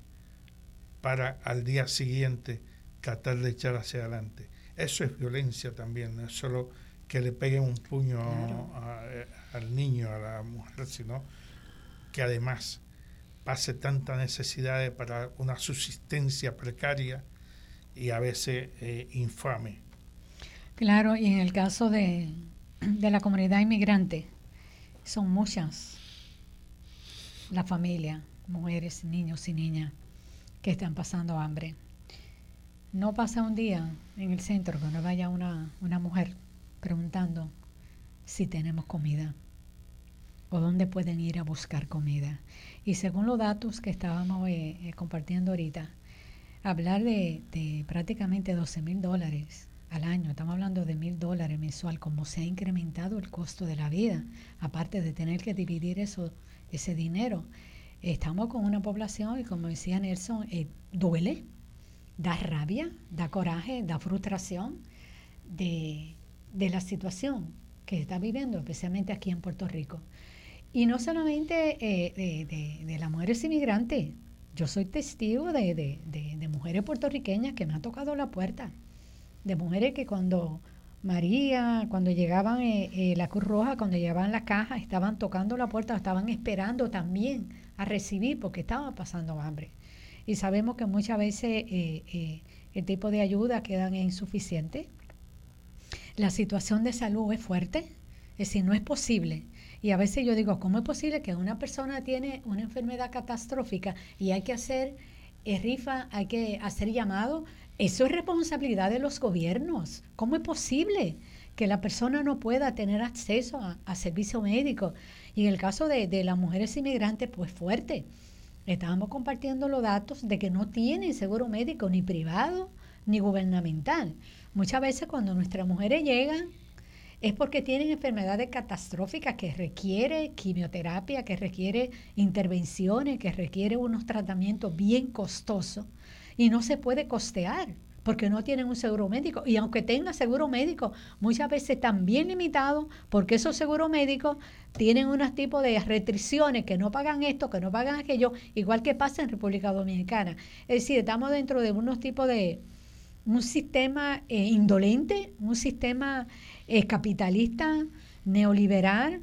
para al día siguiente tratar de echar hacia adelante. Eso es violencia también, no es solo que le peguen un puño al niño, a la mujer, sino que además pase tanta necesidad para una subsistencia precaria y a veces eh, infame. Claro, y en el caso de, de la comunidad inmigrante, son muchas las familias, mujeres, niños y niñas que están pasando hambre. No pasa un día en el centro que no vaya una, una mujer preguntando si tenemos comida o dónde pueden ir a buscar comida. Y según los datos que estábamos eh, eh, compartiendo ahorita, hablar de, de prácticamente 12 mil dólares al año, estamos hablando de mil dólares mensual, como se ha incrementado el costo de la vida, aparte de tener que dividir eso, ese dinero. Estamos con una población y como decía Nelson, eh, duele, da rabia, da coraje, da frustración de, de la situación que está viviendo, especialmente aquí en Puerto Rico. Y no solamente eh, de, de, las mujeres inmigrantes, yo soy testigo de, de, mujeres puertorriqueñas que me han tocado la puerta, de mujeres que cuando María, cuando llegaban eh, eh, la Cruz Roja, cuando llegaban la caja, estaban tocando la puerta, estaban esperando también a recibir porque estaban pasando hambre. Y sabemos que muchas veces el tipo de ayuda quedan insuficiente. La situación de salud es fuerte, es decir, no es posible y a veces yo digo, ¿cómo es posible que una persona tiene una enfermedad catastrófica y hay que hacer eh, rifa, hay que hacer llamado? Eso es responsabilidad de los gobiernos. ¿Cómo es posible que la persona no pueda tener acceso a, servicio médico? Y en el caso de, de las mujeres inmigrantes, pues fuerte. Estábamos compartiendo los datos de que no tienen seguro médico ni privado ni gubernamental. Muchas veces cuando nuestras mujeres llegan es porque tienen enfermedades catastróficas que requiere quimioterapia, que requiere intervenciones, que requiere unos tratamientos bien costosos y no se puede costear porque no tienen un seguro médico. Y aunque tenga seguro médico, muchas veces están bien limitados porque esos seguros médicos tienen unos tipos de restricciones que no pagan esto, que no pagan aquello, igual que pasa en República Dominicana. Es decir, estamos dentro de unos tipos de un sistema eh, indolente, un sistema es capitalista, neoliberal.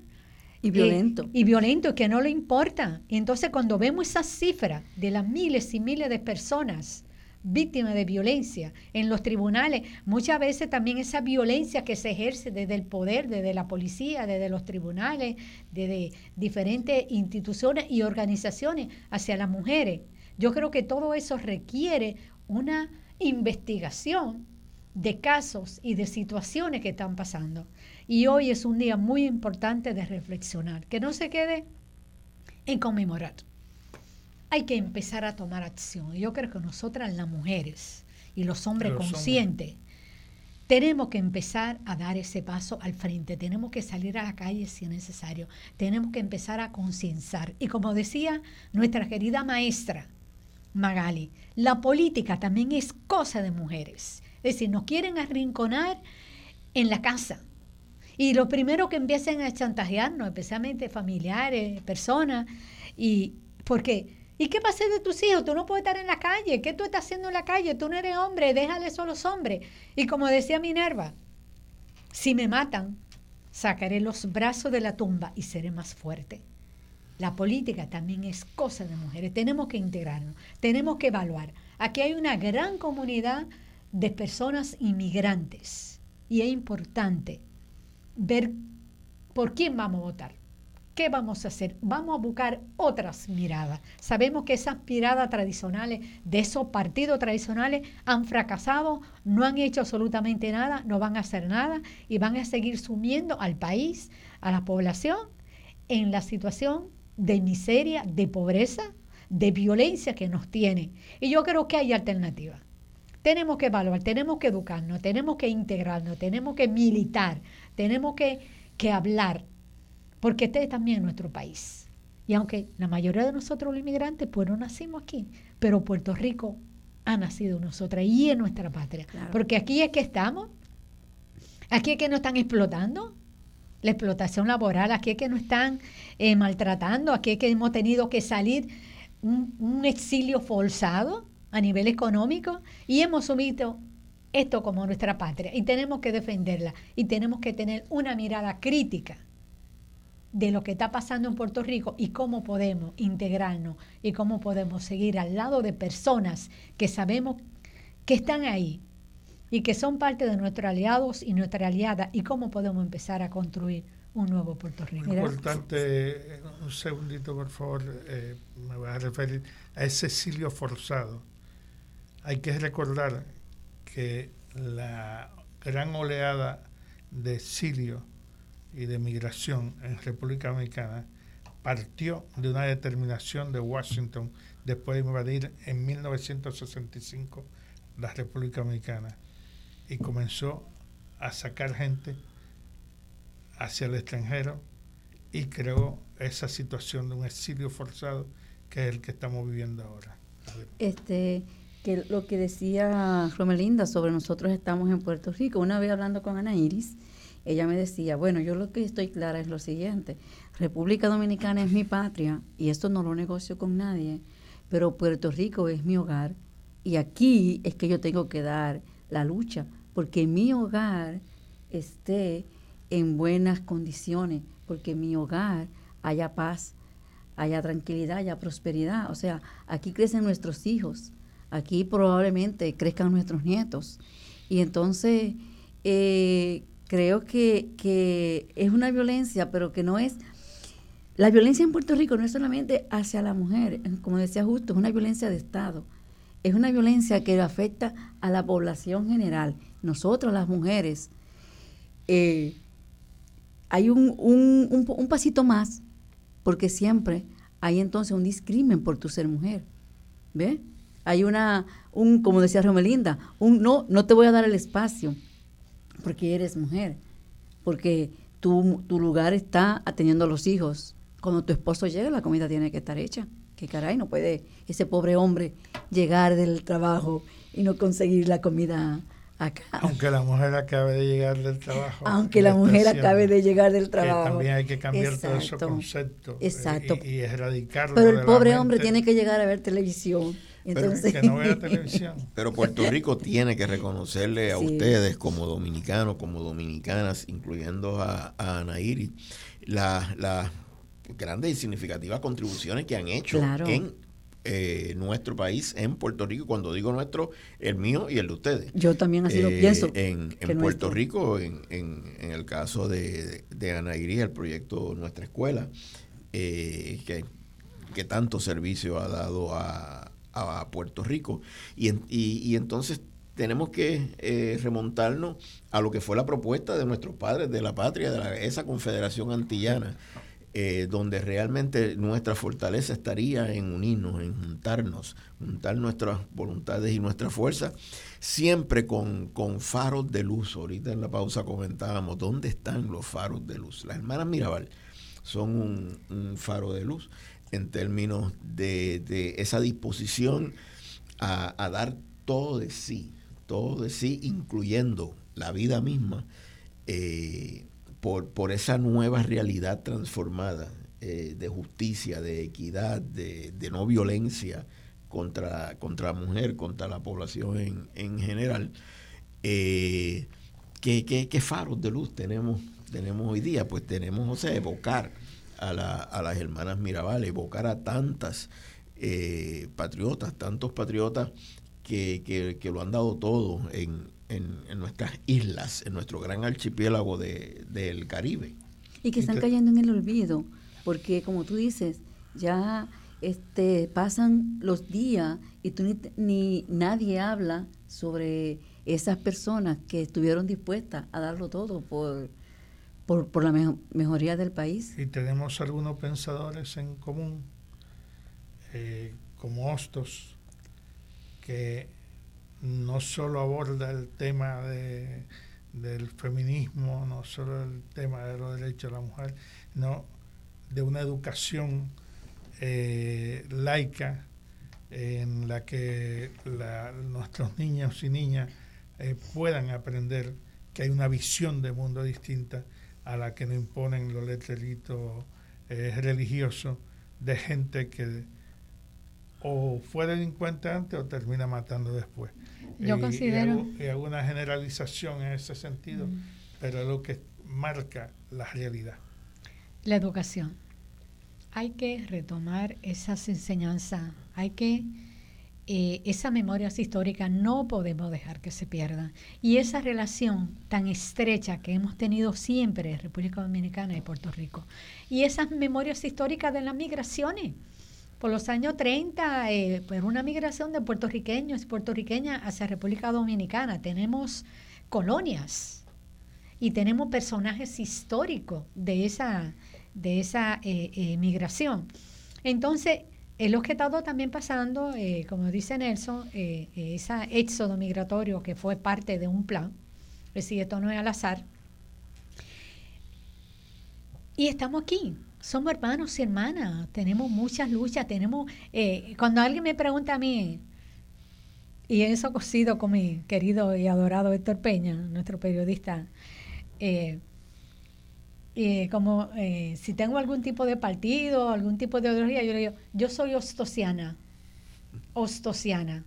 Y violento. Eh, y violento, que no le importa. Y entonces cuando vemos esas cifras de las miles y miles de personas víctimas de violencia en los tribunales, muchas veces también esa violencia que se ejerce desde el poder, desde la policía, desde los tribunales, desde diferentes instituciones y organizaciones hacia las mujeres. Yo creo que todo eso requiere una investigación de casos y de situaciones que están pasando. Y hoy es un día muy importante de reflexionar, que no se quede en conmemorar. Hay que empezar a tomar acción. Yo creo que nosotras las mujeres y los hombres conscientes tenemos que empezar a dar ese paso al frente, tenemos que salir a la calle si es necesario, tenemos que empezar a concienciar. Y como decía nuestra querida maestra Magali, la política también es cosa de mujeres. Es decir, nos quieren arrinconar en la casa. Y lo primero que empiezan a chantajearnos, especialmente familiares, personas, y porque, ¿y qué pasa de tus hijos? Tú no puedes estar en la calle, ¿qué tú estás haciendo en la calle? Tú no eres hombre, déjale a los hombres. Y como decía Minerva, si me matan, sacaré los brazos de la tumba y seré más fuerte. La política también es cosa de mujeres, tenemos que integrarnos, tenemos que evaluar. Aquí hay una gran comunidad de personas inmigrantes. Y es importante ver por quién vamos a votar. ¿Qué vamos a hacer? Vamos a buscar otras miradas. Sabemos que esas miradas tradicionales de esos partidos tradicionales han fracasado, no han hecho absolutamente nada, no van a hacer nada y van a seguir sumiendo al país, a la población, en la situación de miseria, de pobreza, de violencia que nos tiene. Y yo creo que hay alternativas. Tenemos que evaluar, tenemos que educarnos, tenemos que integrarnos, tenemos que militar, tenemos que, que hablar, porque este es también nuestro país. Y aunque la mayoría de nosotros los inmigrantes, pues no nacimos aquí, pero Puerto Rico ha nacido nosotras y es nuestra patria. Porque aquí es que estamos, aquí es que nos están explotando, la explotación laboral, aquí es que nos están eh, maltratando, aquí es que hemos tenido que salir un, un exilio forzado a nivel económico y hemos sumido esto como nuestra patria y tenemos que defenderla y tenemos que tener una mirada crítica de lo que está pasando en Puerto Rico y cómo podemos integrarnos y cómo podemos seguir al lado de personas que sabemos que están ahí y que son parte de nuestros aliados y nuestra aliada y cómo podemos empezar a construir un nuevo Puerto Rico. importante, un segundito por favor, eh, me voy a referir a ese exilio forzado hay que recordar que la gran oleada de exilio y de migración en República Dominicana partió de una determinación de Washington después de invadir en 1965 la República Dominicana y comenzó a sacar gente hacia el extranjero y creó esa situación de un exilio forzado que es el que estamos viviendo ahora. Este, que lo que decía Romelinda sobre nosotros estamos en Puerto Rico. Una vez hablando con Ana Iris, ella me decía, bueno, yo lo que estoy clara es lo siguiente, República Dominicana es mi patria y esto no lo negocio con nadie, pero Puerto Rico es mi hogar y aquí es que yo tengo que dar la lucha, porque mi hogar esté en buenas condiciones, porque mi hogar haya paz, haya tranquilidad, haya prosperidad. O sea, aquí crecen nuestros hijos, aquí probablemente crezcan nuestros nietos. Y entonces eh, creo que, que, es una violencia, pero que no es... La violencia en Puerto Rico no es solamente hacia la mujer, como decía Justo, es una violencia de Estado. Es una violencia que afecta a la población general. Nosotros, las mujeres, eh, hay un, un, un, un pasito más, porque siempre hay entonces un discrimen por tu ser mujer. ¿Ve? hay una, un, como decía Romelinda, un no, no te voy a dar el espacio porque eres mujer, porque tu, tu lugar está atendiendo a los hijos. Cuando tu esposo llega, la comida tiene que estar hecha. Que caray, no puede ese pobre hombre llegar del trabajo y no conseguir la comida acá. Aunque la mujer acabe de llegar del trabajo. Aunque la mujer acabe de llegar del trabajo. también hay que cambiar todos esos conceptos. Eh, Exacto. Y, y, erradicarlo. Pero el pobre hombre tiene que llegar a ver televisión pero, Puerto Rico tiene que reconocerle a ustedes como dominicanos, como dominicanas, incluyendo a, a Ana Iris, las grandes y significativas contribuciones que han hecho en eh, nuestro país, en Puerto Rico. Cuando digo nuestro, el mío y el de ustedes. Yo también así lo eh, pienso. En, Puerto Rico, en, en, el caso de, de Ana Iris, el proyecto Nuestra Escuela, eh, que, que tanto servicio ha dado a a, Puerto Rico. Y, y, entonces tenemos que eh, remontarnos a lo que fue la propuesta de nuestros padres de la patria, de esa confederación antillana, eh, donde realmente nuestra fortaleza estaría en unirnos, en juntarnos, juntar nuestras voluntades y nuestra fuerza, siempre con, con faros de luz. Ahorita en la pausa comentábamos, ¿dónde están los faros de luz? Las hermanas Mirabal son un faro de luz en términos de, esa disposición a, dar todo de sí, todo de sí, incluyendo la vida misma, eh, por, por, esa nueva realidad transformada eh, de justicia, de equidad, de, no violencia contra, contra la mujer, contra la población en, en general. Eh, ¿qué, qué, faros de luz tenemos, tenemos hoy día? Pues tenemos, o sea, evocar a, la, a las hermanas Mirabal, evocar a tantas eh, patriotas, tantos patriotas que, que, lo han dado todo en, en, nuestras islas, en nuestro gran archipiélago de, del Caribe. Y que están cayendo en el olvido, porque como tú dices, ya este, pasan los días y tú ni, ni nadie habla sobre esas personas que estuvieron dispuestas a darlo todo por, por, por la mejoría del país. Y tenemos algunos pensadores en común. eh, como Hostos, que no solo aborda el tema de, del feminismo, no solo el tema de los derechos de la mujer, no de una educación eh, laica en la que nuestros niños y niñas eh, puedan aprender que hay una visión de mundo distinta a la que nos imponen los letreritos eh, religiosos de gente que o fue delincuente antes o termina matando después. Yo considero... Y hago, una generalización en ese sentido, mm. pero es lo que marca la realidad. La educación. Hay que retomar esas enseñanzas, hay que... Eh, esas memorias históricas no podemos dejar que se pierdan. Y esa relación tan estrecha que hemos tenido siempre República Dominicana y Puerto Rico. Y esas memorias históricas de las migraciones por los años 30, eh, pues una migración de puertorriqueños y puertorriqueñas hacia República Dominicana. Tenemos colonias y tenemos personajes históricos de esa, de esa eh, eh, migración. Entonces, es lo que ha también pasando, como dice Nelson, ese éxodo migratorio que fue parte de un plan, es decir, esto no es al azar. Y estamos aquí, somos hermanos y hermanas, tenemos muchas luchas, tenemos, eh, cuando alguien me pregunta a mí, y eso cosido con mi querido y adorado Héctor Peña, nuestro periodista, eh, como eh, si tengo algún tipo de partido, algún tipo de ideología, yo le digo, yo soy ostosiana, ostosiana,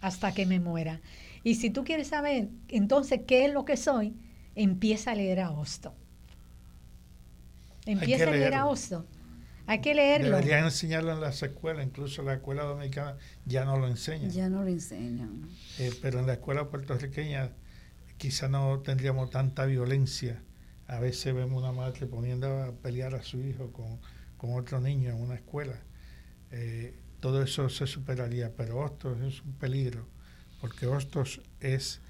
hasta que me muera. Y si tú quieres saber entonces qué es lo que soy, empieza a leer a Osto. Empieza a leer a Osto. Hay que leerlo. Deberían enseñarlo en las escuelas, incluso la escuela dominicana ya no lo enseña. Ya no lo enseñan. Eh, pero en la escuela puertorriqueña quizá no tendríamos tanta violencia. A veces vemos una madre poniendo a pelear a su hijo con, otro niño en una escuela. Eh, todo eso se superaría, pero Hostos es un peligro, porque Hostos es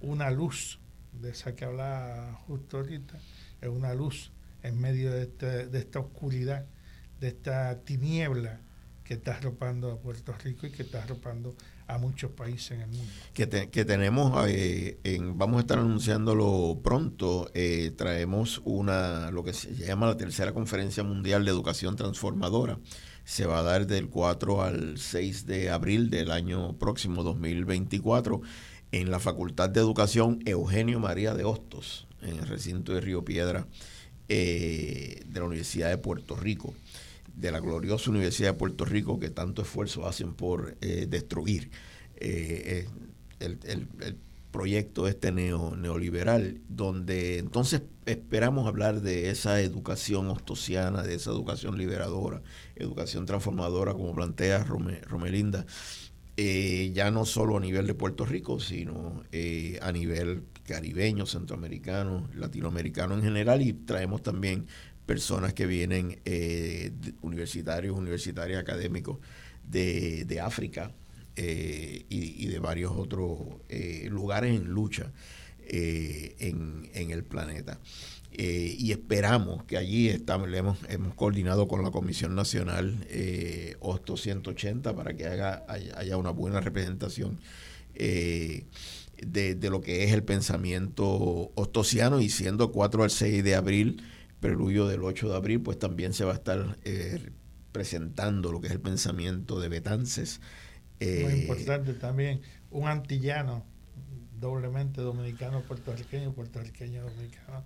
una luz, de esa que hablaba justo ahorita, es una luz en medio este, de, esta oscuridad, de esta tiniebla que está arropando a Puerto Rico y que está arropando a muchos países en el mundo. Que, tenemos, eh, en, vamos a estar anunciándolo pronto, eh, traemos una, lo que se llama la tercera conferencia mundial de educación transformadora. Se va a dar del 4 al 6 de abril del año próximo, 2024, en la Facultad de Educación Eugenio María de Hostos, en el recinto de Río Piedra eh, de la Universidad de Puerto Rico, de la gloriosa Universidad de Puerto Rico que tanto esfuerzo hacen por eh, destruir eh, el, proyecto este neo, neoliberal, donde entonces esperamos hablar de esa educación ostosiana, de esa educación liberadora, educación transformadora, como plantea Romelinda, ya no solo a nivel de Puerto Rico, sino a nivel caribeños, centroamericanos, latinoamericanos en general y traemos también personas que vienen eh, universitarios, universitarios académicos de, África eh, y, de varios otros eh, lugares en lucha en, el planeta. y esperamos que allí estamos, hemos, hemos coordinado con la Comisión Nacional OSTO 180 para que haga, haya, una buena representación de, lo que es el pensamiento ostosiano y siendo 4 al 6 de abril, preludio del 8 de abril, pues también se va a estar eh, presentando lo que es el pensamiento de Betances. Muy eh, importante también, un antillano doblemente dominicano, puertorriqueño, puertorriqueño, dominicano.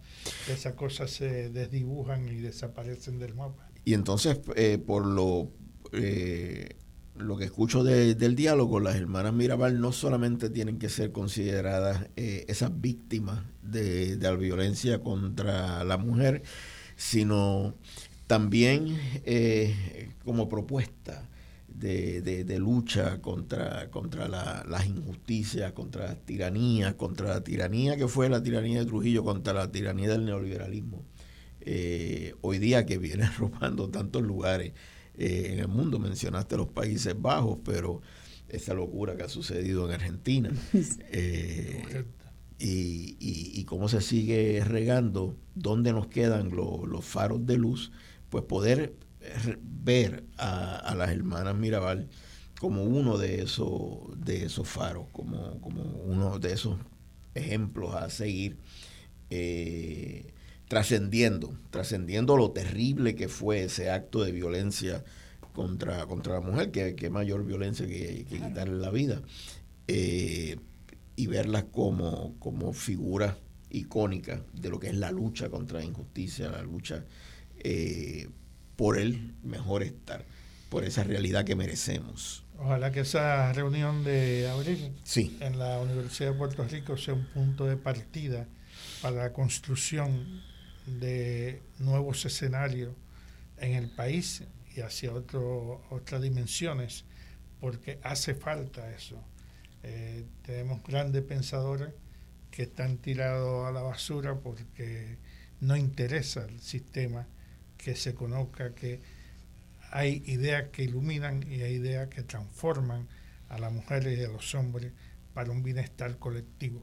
Esas cosas se desdibujan y desaparecen del mapa. Y entonces, eh, por lo lo que escucho del diálogo, las hermanas Mirabal no solamente tienen que ser consideradas eh, esas víctimas de, la violencia contra la mujer, sino también eh, como propuesta de, lucha contra, las injusticias, contra las tiranías, contra la tiranía que fue la tiranía de Trujillo, contra la tiranía del neoliberalismo. Eh, hoy día que viene robando tantos lugares eh, en el mundo. Mencionaste los Países Bajos, pero esa locura que ha sucedido en Argentina. Eh, y, cómo se sigue regando, dónde nos quedan los faros de luz, pues poder ver a, las hermanas Mirabal como uno de esos, de esos faros, como, como uno de esos ejemplos a seguir, eh, trascendiendo, trascendiendo lo terrible que fue ese acto de violencia contra, contra la mujer, que, mayor violencia que, quitarle la vida, eh, y verlas como, como figuras icónicas de lo que es la lucha contra la injusticia, la lucha eh, por el mejor estar, por esa realidad que merecemos. Ojalá que esa reunión de abril sí. en la Universidad de Puerto Rico sea un punto de partida para la construcción de nuevos escenarios en el país y hacia otras dimensiones, porque hace falta eso. Eh, tenemos grandes pensadores que están tirados a la basura porque no interesa el sistema que se conozca que hay ideas que iluminan y hay ideas que transforman a las mujeres y a los hombres para un bienestar colectivo.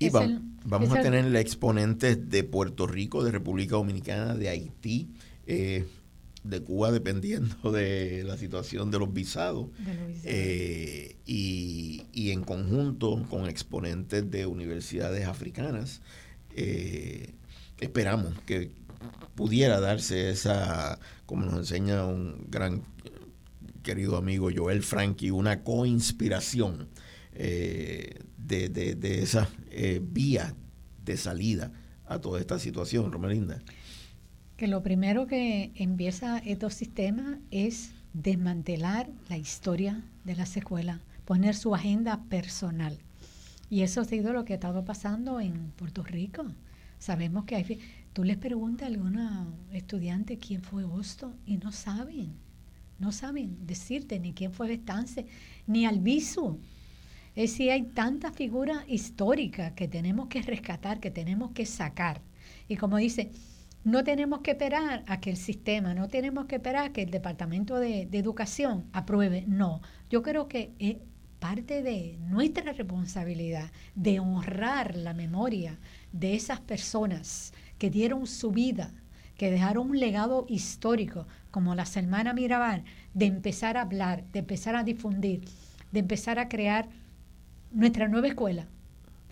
Y vamos a tener exponentes de Puerto Rico, de República Dominicana, de Haití, eh, de Cuba, dependiendo de la situación de los visados, eh, y, y, en conjunto con exponentes de universidades africanas. Eh, esperamos que pudiera darse esa, como nos enseña un gran querido amigo Joel Frankie, una coinspiración eh, de, de, de esa eh, vía de salida a toda esta situación, Romelinda? Que lo primero que empieza estos sistemas es desmantelar la historia de las escuelas, poner su agenda personal. Y eso ha sido lo que ha estado pasando en Puerto Rico. Sabemos que hay... Tú les preguntas a alguna estudiante quién fue Hosto y no saben. No saben decirte ni quién fue Estance, ni Albizu. Es decir, hay tantas figuras históricas que tenemos que rescatar, que tenemos que sacar. Y como dice, no tenemos que esperar a que el sistema, no tenemos que esperar a que el Departamento de, Educación apruebe. No, yo creo que es parte de nuestra responsabilidad de honrar la memoria de esas personas que dieron su vida, que dejaron un legado histórico, como la hermanas Mirabal, de empezar a hablar, de empezar a difundir, de empezar a crear nuestra nueva escuela.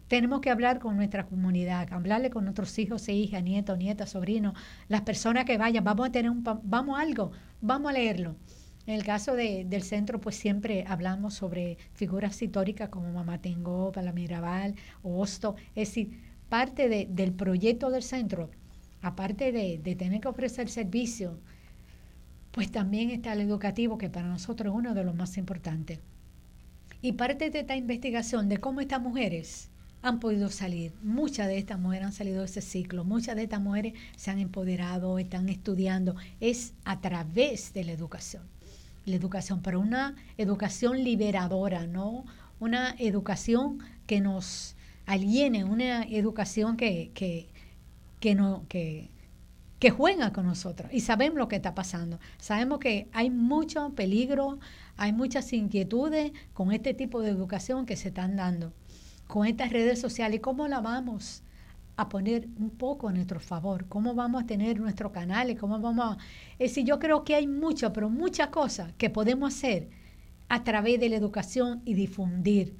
Tenemos que hablar con nuestra comunidad, hablarle con nuestros hijos e hijas, nietos, nietas, sobrinos, las personas que vayan. Vamos a tener un, vamos a algo, vamos a leerlo. En el caso de, del centro, pues siempre hablamos sobre figuras históricas como Mamá Tengo, Palamirabal, Osto. Es decir, parte del proyecto del centro, aparte de, de tener que ofrecer servicio, pues también está el educativo, que para nosotros es uno de los más importantes. Y parte de esta investigación de cómo estas mujeres han podido salir. Muchas de estas mujeres han salido de ese ciclo, muchas de estas mujeres se han empoderado, están estudiando. Es a través de la educación. La educación, pero una educación liberadora, no una educación que nos aliene, una educación que, que, que, juega con nosotros. Y sabemos lo que está pasando. Sabemos que hay mucho peligro, hay muchas inquietudes con este tipo de educación que se están dando, con estas redes sociales. ¿Cómo la vamos a poner un poco a nuestro favor? ¿Cómo vamos a tener nuestros canales? ¿Cómo vamos a... Es decir, yo creo que hay muchas, pero muchas cosas que podemos hacer a través de la educación y difundir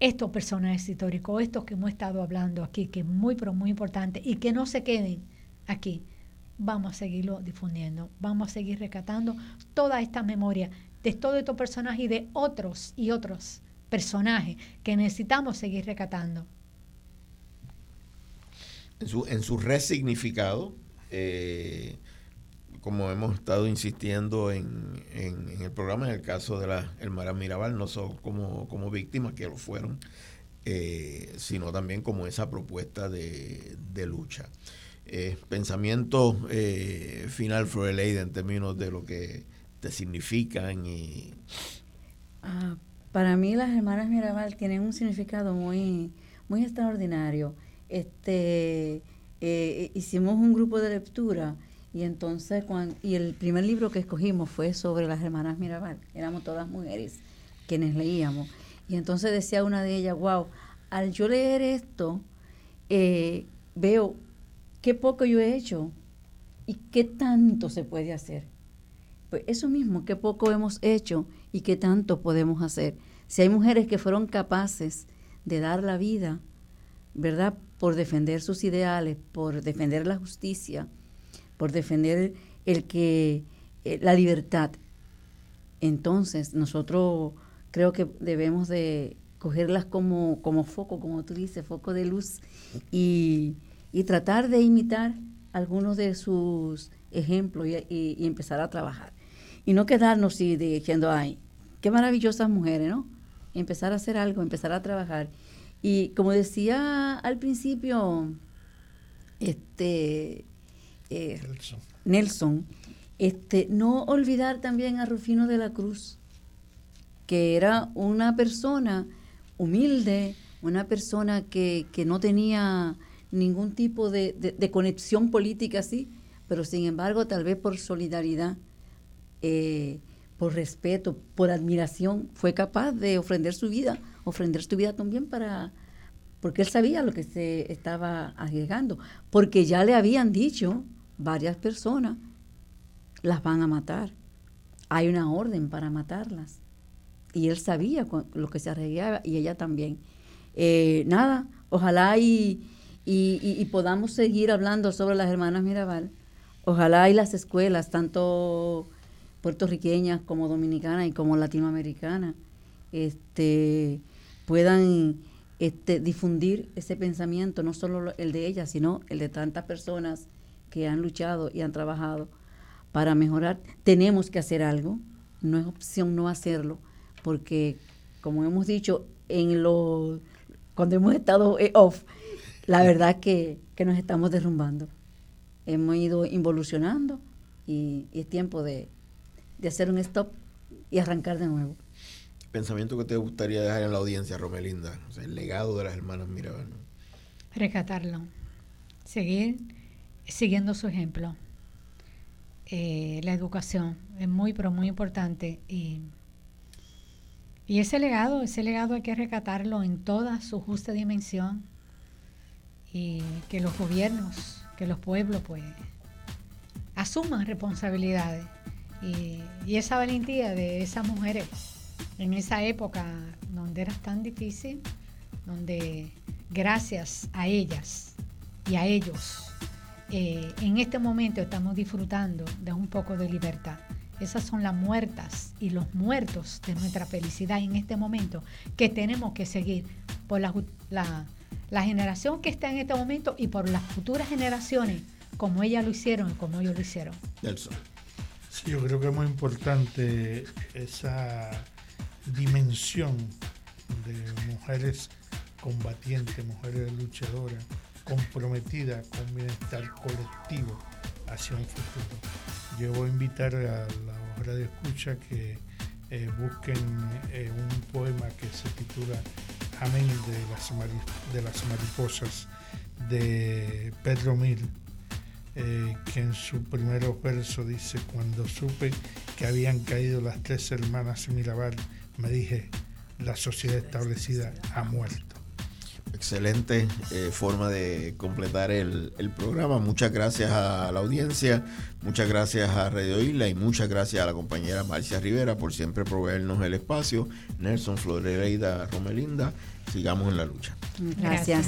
estos personajes históricos, estos que hemos estado hablando aquí, que es muy, pero muy importante, y que no se queden aquí. Vamos a seguirlo difundiendo, vamos a seguir rescatando toda esta memoria de todos estos personajes y de otros y otros personajes que necesitamos seguir recatando. En su, en su resignificado, eh, como hemos estado insistiendo en, en, el programa, en el caso de la hermana Mirabal, no solo como, como víctimas, que lo fueron, eh, sino también como esa propuesta de, lucha. Eh, pensamiento final, Floreleida, en términos de lo que te significan y ah, para mí las hermanas Mirabal tienen un significado muy muy extraordinario. Este eh, hicimos un grupo de lectura y entonces cuando, y el primer libro que escogimos fue sobre las hermanas Mirabal. Éramos todas mujeres quienes leíamos. Y entonces decía una de ellas wow al yo leer esto eh, veo qué poco yo he hecho ¿Y qué tanto se puede hacer? Pues eso mismo, qué poco hemos hecho y qué tanto podemos hacer. Si hay mujeres que fueron capaces de dar la vida, ¿verdad? Por defender sus ideales, por defender la justicia, por defender el que eh, la libertad. Entonces, nosotros creo que debemos de cogerlas como, como foco, como tú dices, foco de luz, y, tratar de imitar algunos de sus ejemplos y, empezar a trabajar. Y no quedarnos y diciendo, ay, qué maravillosas mujeres, ¿no? Empezar a hacer algo, empezar a trabajar. Y como decía al principio, este eh, Nelson. este, no olvidar también a Rufino de la Cruz, que era una persona humilde, una persona que, no tenía ningún tipo de, conexión política así, pero sin embargo tal vez por solidaridad, eh, por respeto, por admiración, fue capaz de ofrender su vida, ofrender su vida también para, porque él sabía lo que se estaba arriesgando, porque ya le habían dicho varias personas, las van a matar. Hay una orden para matarlas y él sabía lo que se arreglaba y ella también. Eh, nada, ojalá y, y, podamos seguir hablando sobre las hermanas Mirabal. Ojalá y las escuelas, tanto puertorriqueñas como dominicanas y como latinoamericanas, este, puedan este, difundir ese pensamiento, no solo el de ellas, sino el de tantas personas que han luchado y han trabajado para mejorar. Tenemos que hacer algo, no es opción no hacerlo porque como hemos dicho, en cuando hemos estado eh, off, la verdad que, que nos estamos derrumbando. Hemos ido involucionando y, es tiempo de, de, hacer un stop y arrancar de nuevo. ¿Pensamiento que te gustaría dejar en la audiencia, Romelinda? el legado de las hermanas Mirabal. Rescatarlo. Seguir siguiendo su ejemplo. Eh, la educación es muy, pero muy importante y y ese legado, ese legado hay que rescatarlo en toda su justa dimensión y que los gobiernos, que los pueblos, pues, asuman responsabilidades. Y, esa valentía de esas mujeres en esa época donde era tan difícil, donde gracias a ellas y a ellos, eh, en este momento estamos disfrutando de un poco de libertad. Esas son las muertas y los muertos de nuestra felicidad en este momento que tenemos que seguir por la, la, generación que está en este momento y por las futuras generaciones como ellas lo hicieron y como ellos lo hicieron. Nelson. Yo creo que es muy importante esa dimensión de mujeres combatientes, mujeres luchadoras, comprometidas con bienestar colectivo hacia un futuro. Yo voy a invitar a la hora de escucha que eh, busquen eh, un poema que se titula Amén de las, de las mariposas de Pedro Mil, eh, que en su primer verso dice, cuando supe que habían caído las tres hermanas Mirabal, me dije, la sociedad establecida ha muerto. Excelente eh, forma de completar el, programa. Muchas gracias a la audiencia, muchas gracias a Radio Isla y muchas gracias a la compañera Marcia Rivera por siempre proveernos el espacio. Nelson Floreida Romelinda, sigamos en la lucha. Gracias.